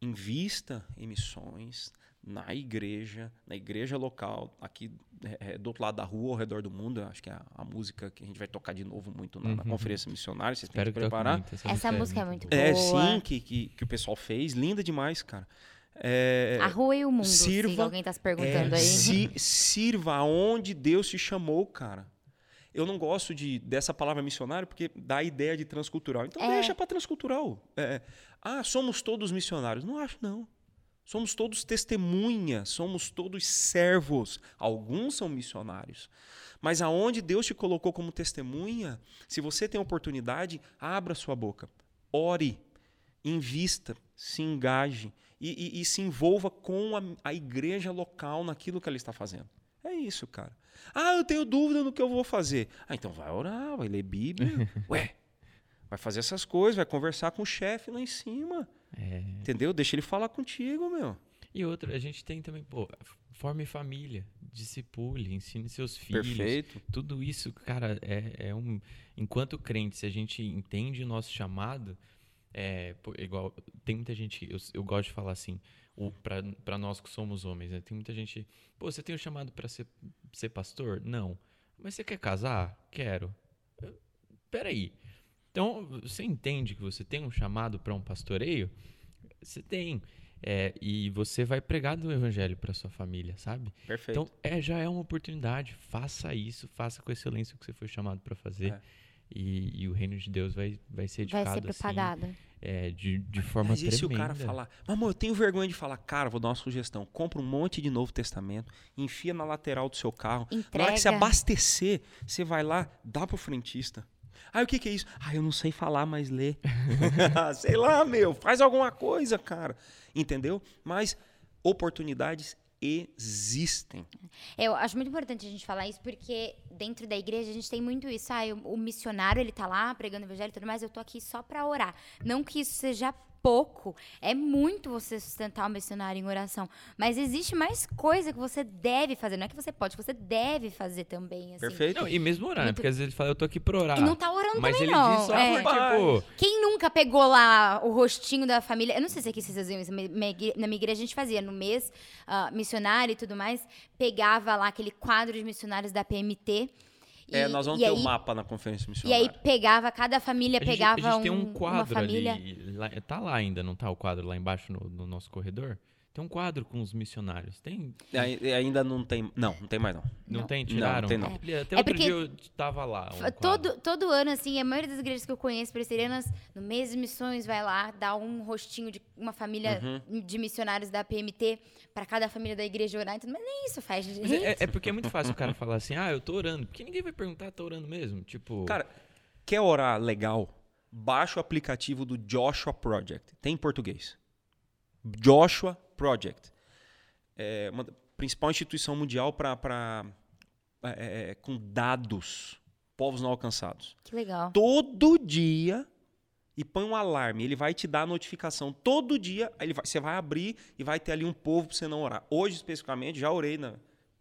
invista em missões na igreja, na igreja local, aqui é, é, do outro lado da rua, ao redor do mundo. Acho que é a, a música que a gente vai tocar de novo muito na, na Uhum. conferência missionária. Vocês têm Espero que que preparar. muito. Essa música é muito É, boa. sim, que, que, que o pessoal fez. Linda demais, cara. É, A rua e o mundo, se sirva- alguém tá se perguntando é, aí. si- sirva aonde Deus te chamou, cara. Eu não gosto de, dessa palavra missionário porque dá a ideia de transcultural. Então É. deixa para transcultural. É, ah, somos todos missionários. Não acho, não. Somos todos testemunhas, somos todos servos. Alguns são missionários. Mas aonde Deus te colocou como testemunha, se você tem oportunidade, abra sua boca. Ore, invista, se engaje e, e- e se envolva com a, a igreja local naquilo que ela está fazendo. É isso, cara. Ah, eu tenho dúvida no que eu vou fazer. Ah, então vai orar, vai ler Bíblia. Ué, vai fazer essas coisas, vai conversar com o chefe lá em cima. É. Entendeu? Deixa ele falar contigo, meu. E outra, a gente tem também, pô, forme família, discipule, ensine seus filhos. Perfeito. Tudo isso, cara, é, é um. Enquanto crente, se a gente entende o nosso chamado, é, igual. Tem muita gente, eu, eu gosto de falar assim, para nós que somos homens, né? Tem muita gente. Pô, você tem o chamado para ser, ser pastor? Não. Mas você quer casar? Quero. Peraí. Então, você entende que você tem um chamado para um pastoreio? Você tem. É, e você vai pregar do evangelho para sua família, sabe? Perfeito. Então, é, já é uma oportunidade. Faça isso, faça com excelência o que você foi chamado para fazer. É. E, e, o reino de Deus vai, vai ser edificado Vai ser propagado. Assim, é, de, de forma Mas e se o cara falar, amor, eu tenho vergonha de falar, cara, vou dar uma sugestão. Compra um monte de Novo Testamento, enfia na lateral do seu carro. Entrega. Na hora que você abastecer, você vai lá, dá pro frentista. Aí o que, que é isso? Ah, eu não sei falar, mas ler. sei lá, meu, faz alguma coisa, cara. Entendeu? Mas oportunidades existem. Eu acho muito importante a gente falar isso porque dentro da igreja a gente tem muito isso. Ah, o missionário ele tá lá pregando o evangelho e tudo mais, eu tô aqui só para orar. Não que isso seja pouco. É muito você sustentar o missionário em oração. Mas existe mais coisa que você deve fazer. Não é que você pode, você deve fazer também. Assim. Perfeito. Não, e mesmo orar, né? Porque às vezes ele fala, eu tô aqui pra orar. E não tá orando Mas também, ele não. diz só é. tipo... Quem nunca pegou lá o rostinho da família? Eu não sei se aqui vocês faziam isso. Na minha igreja a gente fazia no mês uh, missionário e tudo mais. Pegava lá aquele quadro de missionários da PMT e, é, nós vamos ter o um mapa na conferência missionária. E aí pegava, cada família pegava a gente, a gente tem um, um quadro uma família. Ali, lá, tá lá ainda, não tá o quadro lá embaixo no, no nosso corredor? Tem um quadro com os missionários. Tem? Ainda não tem. Não, não tem mais não. Não, não. tem? Tiraram? Não, tem não. É. Até é outro dia eu tava lá. Um todo, todo ano, assim, a maioria das igrejas que eu conheço presbiterianas, no mês de missões, vai lá, dá um rostinho de uma família uhum. de missionários da PMT para cada família da igreja orar. Então, mas nem isso faz, gente. É, é, porque é muito fácil o cara falar assim, ah, eu tô orando. Porque ninguém vai perguntar, tá orando mesmo? Tipo. Cara, quer orar legal? Baixa o aplicativo do Joshua Project. Tem em português. Joshua Project é uma principal instituição mundial para é, é, com dados povos não alcançados. Que legal. Todo dia e põe um alarme, ele vai te dar a notificação todo dia, ele vai, você vai abrir e vai ter ali um povo para você não orar. Hoje especificamente já orei na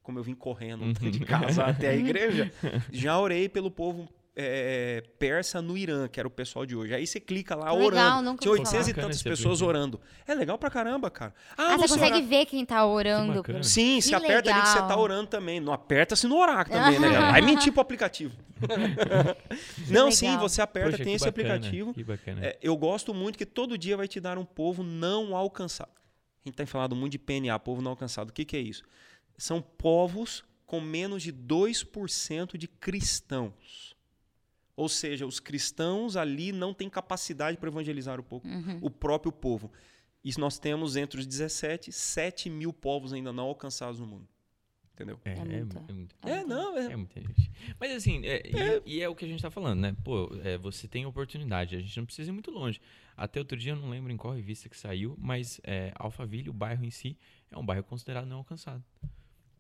como eu vim correndo de casa até a igreja, já orei pelo povo é, persa no Irã, que era o pessoal de hoje. Aí você clica lá legal, orando. Nunca Tinha 800 e tantas pessoas orando. É legal pra caramba, cara. Ah, ah você consegue orar. ver quem tá orando. Sim, se aperta legal. ali que você tá orando também. Não aperta se não orar também, né, galera? Aí mentir pro aplicativo. não, sim, você aperta, Poxa, tem esse bacana, aplicativo. Que. É, eu gosto muito que todo dia vai te dar um povo não alcançado. A gente tem falado muito de PNA, povo não alcançado. O que, que é isso? São povos com menos de 2% de cristãos. Ou seja, os cristãos ali não têm capacidade para evangelizar o, povo, uhum. o próprio povo. E nós temos entre os 17, 7 mil povos ainda não alcançados no mundo. Entendeu? É, é, é, muito. é, muito. é não, é. é muita gente. Mas assim, é, e, e, é o que a gente está falando, né? Pô, é, você tem oportunidade, a gente não precisa ir muito longe. Até outro dia, eu não lembro em qual revista que saiu, mas é, Alphaville, o bairro em si, é um bairro considerado não alcançado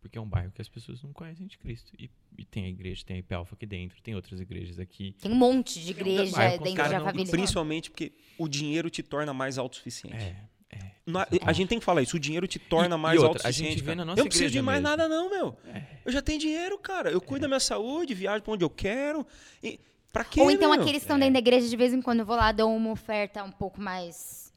porque é um bairro que as pessoas não conhecem de Cristo. E, e tem a igreja, tem a IP Alpha aqui dentro, tem outras igrejas aqui. Tem um monte de igreja é, dentro cara, de Alphaville. Principalmente porque o dinheiro te torna mais autossuficiente. É. É, a, a gente tem que falar isso, o dinheiro te torna e, mais e outra, autossuficiente. A gente vê na nossa eu não preciso de mais mesmo. nada, não, meu. É. Eu já tenho dinheiro, cara. Eu cuido da minha saúde, viajo pra onde eu quero. E, pra quê, Ou então meu? aqueles que estão dentro da igreja, de vez em quando eu vou lá, dou uma oferta um pouco mais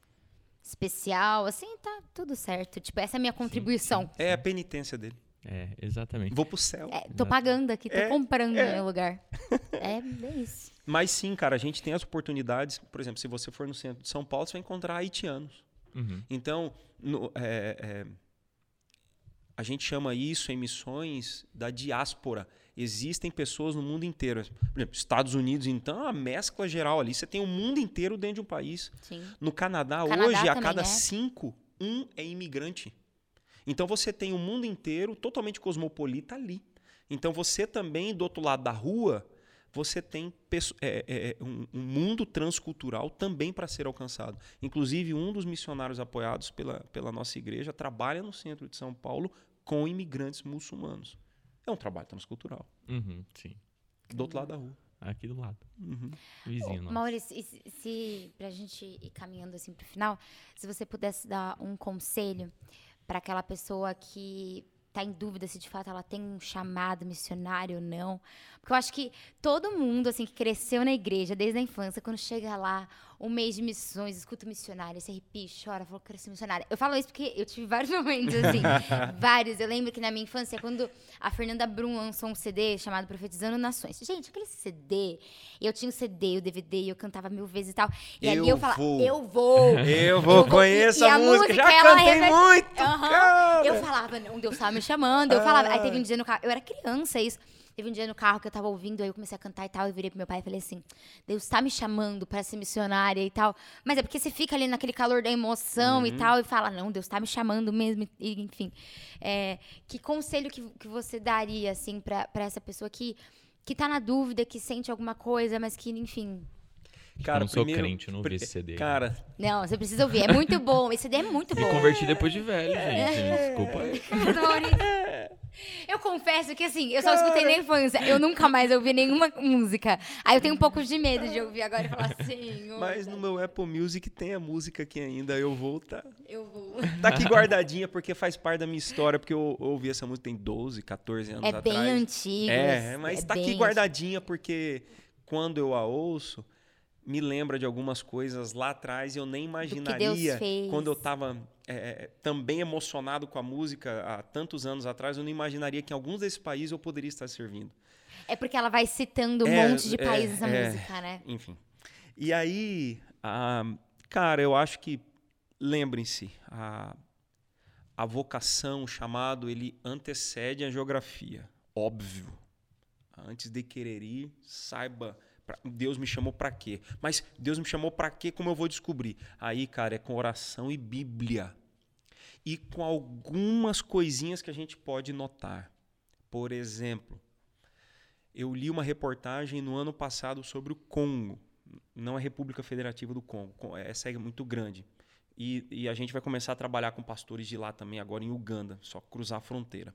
especial, assim, tá tudo certo. Tipo, essa é a minha contribuição. Sim, sim. É a penitência dele. É, exatamente. Vou pro céu. É, tô pagando aqui, tô É, comprando é. meu lugar. É, é isso. Mas sim, cara, a gente tem as oportunidades. Por exemplo, se você for no centro de São Paulo, você vai encontrar haitianos. Uhum. Então, no- é, é, a gente chama isso em missões da diáspora. Existem pessoas no mundo inteiro. Por exemplo, Estados Unidos, então, é uma mescla geral ali. Você tem o mundo inteiro dentro de um país. Sim. No Canadá, Canadá hoje, a cada é. cinco, um é imigrante. Então você tem o mundo inteiro totalmente cosmopolita ali. Então você também, do outro lado da rua, você tem é, é, é, um, um mundo transcultural também para ser alcançado. Inclusive, um dos missionários apoiados pela, pela nossa igreja trabalha no centro de São Paulo com imigrantes muçulmanos. É um trabalho transcultural. Uhum, sim. Do outro lado da rua. Aqui do lado. Uhum. Vizinho nosso. Maurício, e se, se pra gente ir caminhando assim pro final, se você pudesse dar um conselho para aquela pessoa que tá em dúvida se de fato ela tem um chamado missionário ou não. Porque eu acho que todo mundo, assim, que cresceu na igreja desde a infância, quando chega lá, um mês de missões, escuta o missionário, se arrepia, chora, que quero ser missionária. Eu falo isso porque eu tive vários momentos, assim, vários. Eu lembro que na minha infância, quando a Fernanda Brum lançou um CD chamado Profetizando Nações. Gente, aquele CD, eu tinha o CD, o DVD, e eu cantava mil vezes e tal. E Eu ali eu falava, vou. eu vou. Eu vou, conheço e, e a, música, já ela cantei rever- muito, cara. Eu falava, não, Deus tava me chamando. Eu falava. Aí teve Ah. um dia no carro, eu era criança, isso. Teve um dia no carro que eu tava ouvindo, aí eu comecei a cantar e tal. Eu virei pro meu pai e falei assim: Deus tá me chamando pra ser missionária e tal. Mas é porque você fica ali naquele calor da emoção Uhum. e tal, e fala: Não, Deus tá me chamando mesmo. E, enfim. É, que conselho que, que você daria, assim, pra, pra essa pessoa que, que tá na dúvida, que sente alguma coisa, mas que, enfim. Cara, eu não sou primeiro- crente, eu não ouvi esse CD. Cara, Não, você precisa ouvir. É muito bom. Esse CD é muito Me bom. converti depois de velho, gente. Desculpa aí. Eu confesso que assim, eu só escutei na infância. Eu nunca mais ouvi nenhuma música. Aí eu tenho um pouco de medo de ouvir agora e falar assim. mas no meu Apple Music tem a música aqui ainda. Eu vou tá, Eu vou. tá aqui guardadinha porque faz parte da minha história. Porque eu ouvi essa música tem 12, 14 anos É atrás. bem antigo. É, mas é tá aqui guardadinha porque quando eu a ouço, me lembra de algumas coisas lá atrás e eu nem imaginaria. Quando eu tava é, também emocionado com a música há tantos anos atrás, eu não imaginaria que em alguns desses países eu poderia estar servindo. É porque ela vai citando um É, monte de é, países é. música, né? Enfim. E aí, ah, cara, eu acho que, lembrem-se, a, a vocação, o chamado, ele antecede a geografia. Óbvio. Antes de querer ir, saiba. Deus me chamou pra quê? Mas Deus me chamou pra quê? Como eu vou descobrir? Aí, cara, é com oração e Bíblia. E com algumas coisinhas que a gente pode notar. Por exemplo, eu li uma reportagem no ano passado sobre o Congo, não a República Federativa do Congo. Co- Essa é muito grande. E, e a gente vai começar a trabalhar com pastores de lá também, agora em Uganda, só cruzar a fronteira.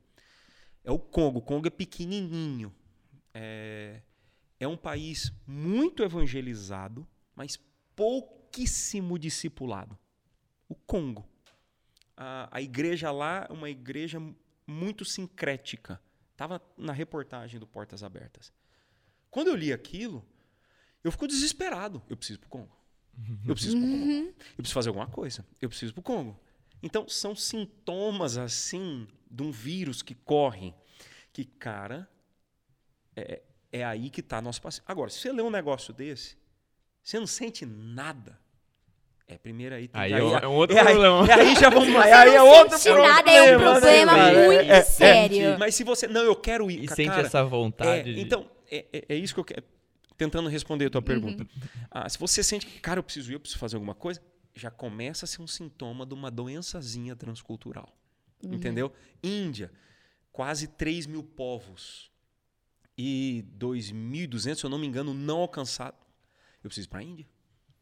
É o Congo. O Congo é pequenininho. É, é um país muito evangelizado, mas pouquíssimo discipulado. O Congo. A, a igreja lá é uma igreja muito sincrética. Estava na reportagem do Portas Abertas. Quando eu li aquilo, eu fico desesperado. Eu preciso pro Congo. Eu preciso pro Congo. Eu preciso fazer alguma coisa. Eu preciso pro Congo. Então, são sintomas, assim, de um vírus que corre. Que, cara, é, é aí que está nosso paciente. Agora, se você lê um negócio desse, você não sente nada. É, primeiro aí tem Aí que- é um- é um outro é aí- problema. é aí já vamos lá. Você Aí é outro sente problema. nada, é um né, problema cara? muito É, é, sério. Mas se você. Não, eu quero ir. E ca- sente cara, essa vontade é, de... Então, é, é- é isso que eu quero. Tentando responder a Uhum. tua pergunta. Ah, se você sente que, cara, eu preciso ir, eu preciso fazer alguma coisa, já começa a ser um sintoma de uma doençazinha transcultural. Uhum. Entendeu? Índia, quase 3 mil povos. E 2.200, se eu não me engano, não alcançado. Eu preciso ir para a Índia.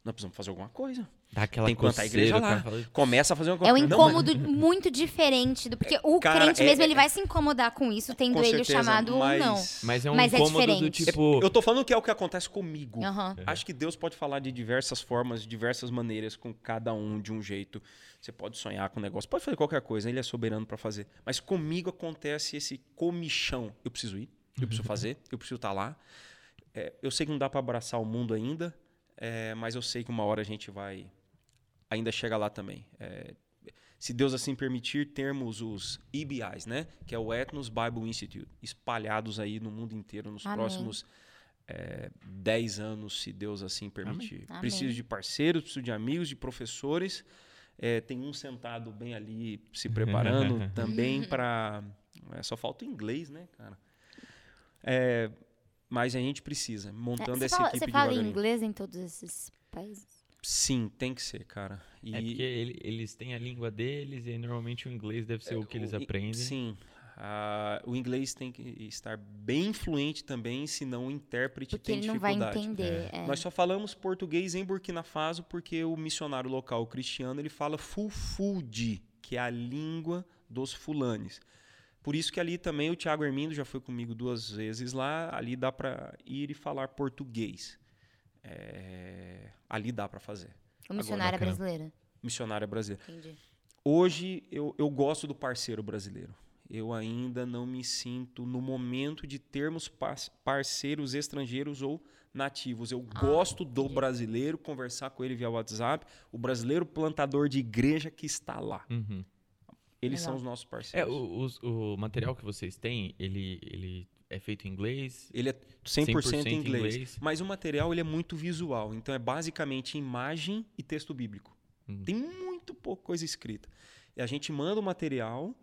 Nós precisamos fazer alguma coisa. Dá aquela Tem que plantar a igreja lá. Começa a fazer alguma É um coisa. Não, incômodo muito diferente do. Porque o Cara, crente é- mesmo, ele é- vai se incomodar com isso, tendo com ele o certeza, chamado ou não. Mas é um Mas é incômodo do diferente. tipo... Eu tô falando que é o que acontece comigo. Aham. Acho que Deus pode falar de diversas formas, de diversas maneiras, com cada um de um jeito. Você pode sonhar com um negócio, pode fazer qualquer coisa, ele é soberano para fazer. Mas comigo acontece esse comichão. Eu preciso ir, eu preciso fazer, eu preciso estar lá. É, eu sei que não dá para abraçar o mundo ainda, é, mas eu sei que uma hora a gente vai ainda chegar lá também. É, se Deus assim permitir, termos os EBIs, né? Que é o Ethnos Bible Institute, espalhados aí no mundo inteiro nos Amém. próximos é, 10 anos, se Deus assim permitir. Amém. Preciso de parceiros, preciso de amigos, de professores. É, tem um sentado bem ali se preparando também para. só falta o inglês, né, cara? É, mas a gente precisa, montando É, essa fala, equipe você fala devagarinho. inglês em todos esses países? Sim, tem que ser, cara. E, É porque ele- eles têm a língua deles e normalmente o inglês deve ser o que eles o- aprendem. Sim. Ah, o inglês tem que estar bem fluente também, senão o intérprete Porque tem ele não vai dificuldade. entender. é. Nós só falamos português em Burkina Faso porque o missionário local cristiano ele fala Fulfulde, que é a língua dos fulanes. Por isso que ali também o Tiago Hermindo já foi comigo duas vezes lá. Ali dá para ir e falar português. É, ali dá para fazer. O missionário é bacana. brasileiro. Missionário brasileiro. Entendi. hoje eu, eu gosto do parceiro brasileiro. Eu ainda não me sinto no momento de termos par- parceiros estrangeiros ou nativos. Eu Ah, gosto do entendi. brasileiro, conversar com ele via WhatsApp, o brasileiro plantador de igreja que está lá. Uhum. Eles Legal. são os nossos É, parceiros. o, os- o material que vocês têm, ele, ele é feito em inglês? Ele é 100%, 100% em inglês, inglês. Mas o material ele é muito visual. Então é basicamente imagem e texto bíblico. Uhum. Tem muito pouca coisa escrita. E a gente manda o material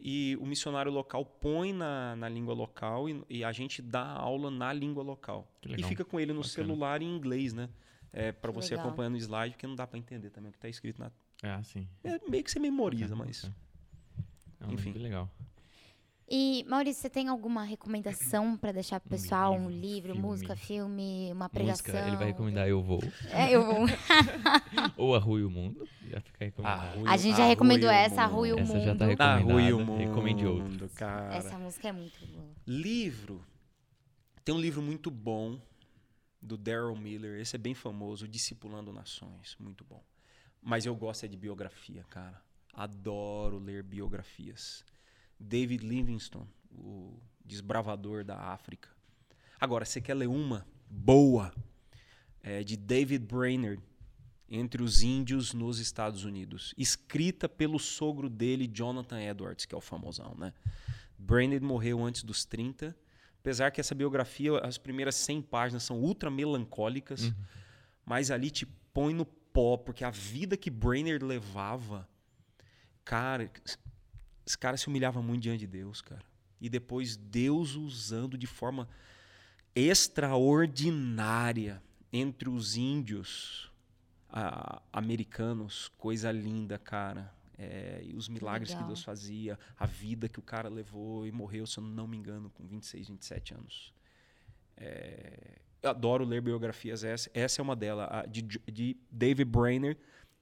e o missionário local põe na, na língua local e, e a gente dá aula na língua local. E fica com ele no Bacana. celular em inglês, né? É, para você legal. acompanhando o slide, porque não dá para entender também o que está escrito na. Ah, sim. É meio que você memoriza, Bacana, mas. Não, Enfim. Que legal. E, Maurício, você tem alguma recomendação pra deixar pro pessoal? Um livro, filme. música, filme, uma pregação? Música, ele vai recomendar Eu Vou. É, eu vou. Ou A Rua e o Mundo. Já fica recomendado. A gente já recomendou essa, A Rua e o Essa já tá Mundo. Ah, recomendada. Rui e o Mundo, Recomende outro. cara. Essa música é muito boa. Livro. Tem um livro muito bom do Daryl Miller. Esse é bem famoso, Discipulando Nações. Muito bom. Mas eu gosto é de biografia, cara. Adoro ler biografias. David Livingstone, o desbravador da África. Agora, você quer ler uma boa? É de David Brainerd, Entre os Índios nos Estados Unidos. Escrita pelo sogro dele, Jonathan Edwards, que é o famosão, né? Brainerd morreu antes dos 30. Apesar que essa biografia, as primeiras 100 páginas são ultra melancólicas, Uhum. mas ali te põe no pó, porque a vida que Brainerd levava, cara, esse cara se humilhava muito diante de Deus, cara. E depois Deus usando de forma extraordinária entre os índios ah, americanos, coisa linda, cara. É, e os milagres que legal. Deus fazia, a vida que o cara levou e morreu, se eu não me engano, com 26, 27 anos. É, eu adoro ler biografias, essa, essa é uma delas, a de, de David Brainerd,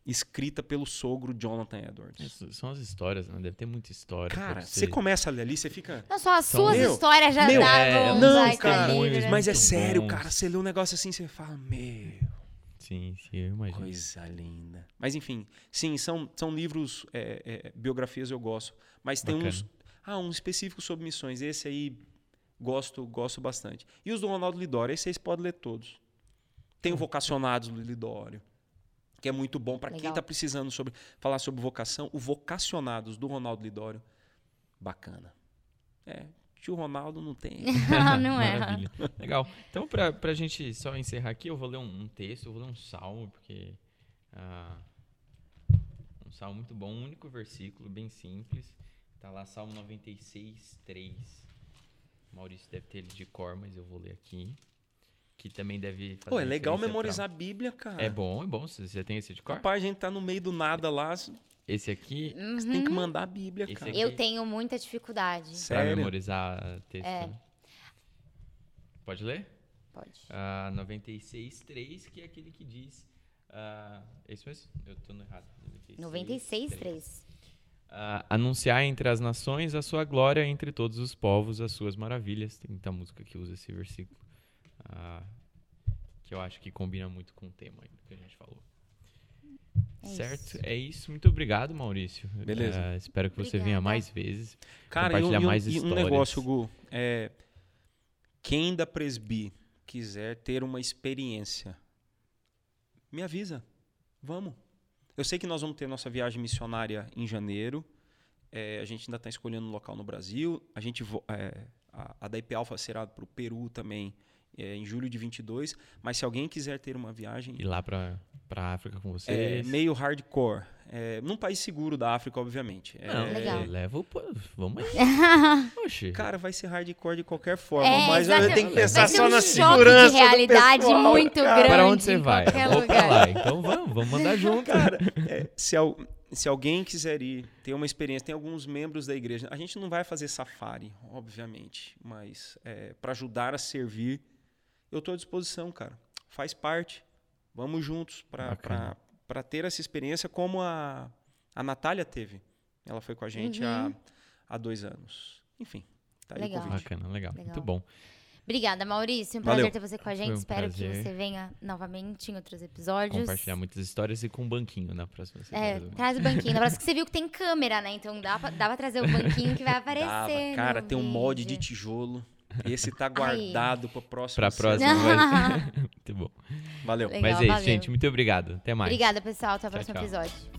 escrita pelo sogro Jonathan Edwards. Essas São as histórias, né? Deve ter muita história. Cara, você começa a ler ali, você fica. Não, só as São- suas Meu, histórias já meu, davam é, não, cara, livro, né? Mas é muito sério, bons. cara. Você lê um negócio assim, você fala, meu, Sim, sim, eu imagino. coisa linda. Mas enfim, sim, são, são livros, é, é, biografias eu gosto. Mas tem Bacana. uns. Ah, um específico sobre missões. Esse aí gosto, gosto bastante. E os do Ronaldo Lidório, esse vocês podem ler todos. Tem o Vocacionados do Lidório, que é muito bom para quem está precisando sobre, falar sobre vocação. O Vocacionados do Ronaldo Lidório, bacana. É, tio Ronaldo não tem. não é. Maravilha. Legal. Então, pra, pra gente só encerrar aqui, eu vou ler um, um texto, eu vou ler um salmo, porque. ah, um salmo muito bom, um único versículo, bem simples. Tá lá, Salmo 96, 3. Maurício deve ter ele de cor, mas eu vou ler aqui. Que também deve fazer. Pô, é legal memorizar a Bíblia, cara. Pra... É bom, é bom. Você você tem esse de cor? Rapaz, a gente tá no meio do nada lá, você Esse aqui, tem que mandar a Bíblia, Esse cara. aqui- Eu tenho muita dificuldade. pra Sério? memorizar texto. É. Pode ler? Pode. Ah, 96.3, que é aquele que diz. ah, é isso mesmo? Eu tô no errado. 96, 3. Ah, anunciar entre as nações a sua glória, entre todos os povos as suas maravilhas. Tem muita música que usa esse versículo. ah, que eu acho que combina muito com o tema que a gente falou. É certo? isso. É isso. Muito obrigado, Maurício. Beleza. Ah, espero que você Obrigada. venha mais vezes. Cara, compartilhar e um- mais e um negócio, Gu. É, quem da Presbi quiser ter uma experiência, me avisa. Vamos. Eu sei que nós vamos ter nossa viagem missionária em janeiro. É, a gente ainda está escolhendo um local no Brasil. A gente é, a, a da IP Alpha será para o Peru também é, em julho de 22. Mas se alguém quiser ter uma viagem Ir lá pra, pra África com é, vocês. meio hardcore, é, num país seguro da África, obviamente. É, Não, Legal. leva o. Vamos aí. Cara, vai ser hardcore de qualquer forma, É, mas a gente tem que pensar só um na choque segurança de realidade pessoal, muito cara. grande. Pra onde você vai? Eu vou lugar. pra lá. Então vamos, vamos mandar junto. Cara, é, se, al- se alguém quiser ir, ter uma experiência, tem alguns membros da igreja. A gente não vai fazer safari, obviamente, mas para ajudar a servir, eu estou à disposição, cara. Faz parte. Vamos juntos para ter essa experiência como a, a Natália teve. Ela foi com a gente há, Uhum. há dois anos. Enfim, tá aí Legal. o convite. Bacana, legal. Legal. Muito bom. Obrigada, Maurício. Um Valeu. prazer ter você com a gente. Um Espero que prazer. você venha novamente em outros episódios. Compartilhar muitas histórias e com um banquinho na próxima É, semana. traz o banquinho. Na próxima que você viu que tem câmera, né? Então dá pra, dá pra trazer o banquinho que vai aparecer. Dava. no Cara, tem um molde de vídeo. tijolo. Esse tá guardado pra próxima. Pra série. próxima vai... Muito bom. Valeu. Legal, Mas é isso, valeu. gente. Muito obrigado. Até mais. Obrigada, pessoal. Até o próximo tchau. episódio.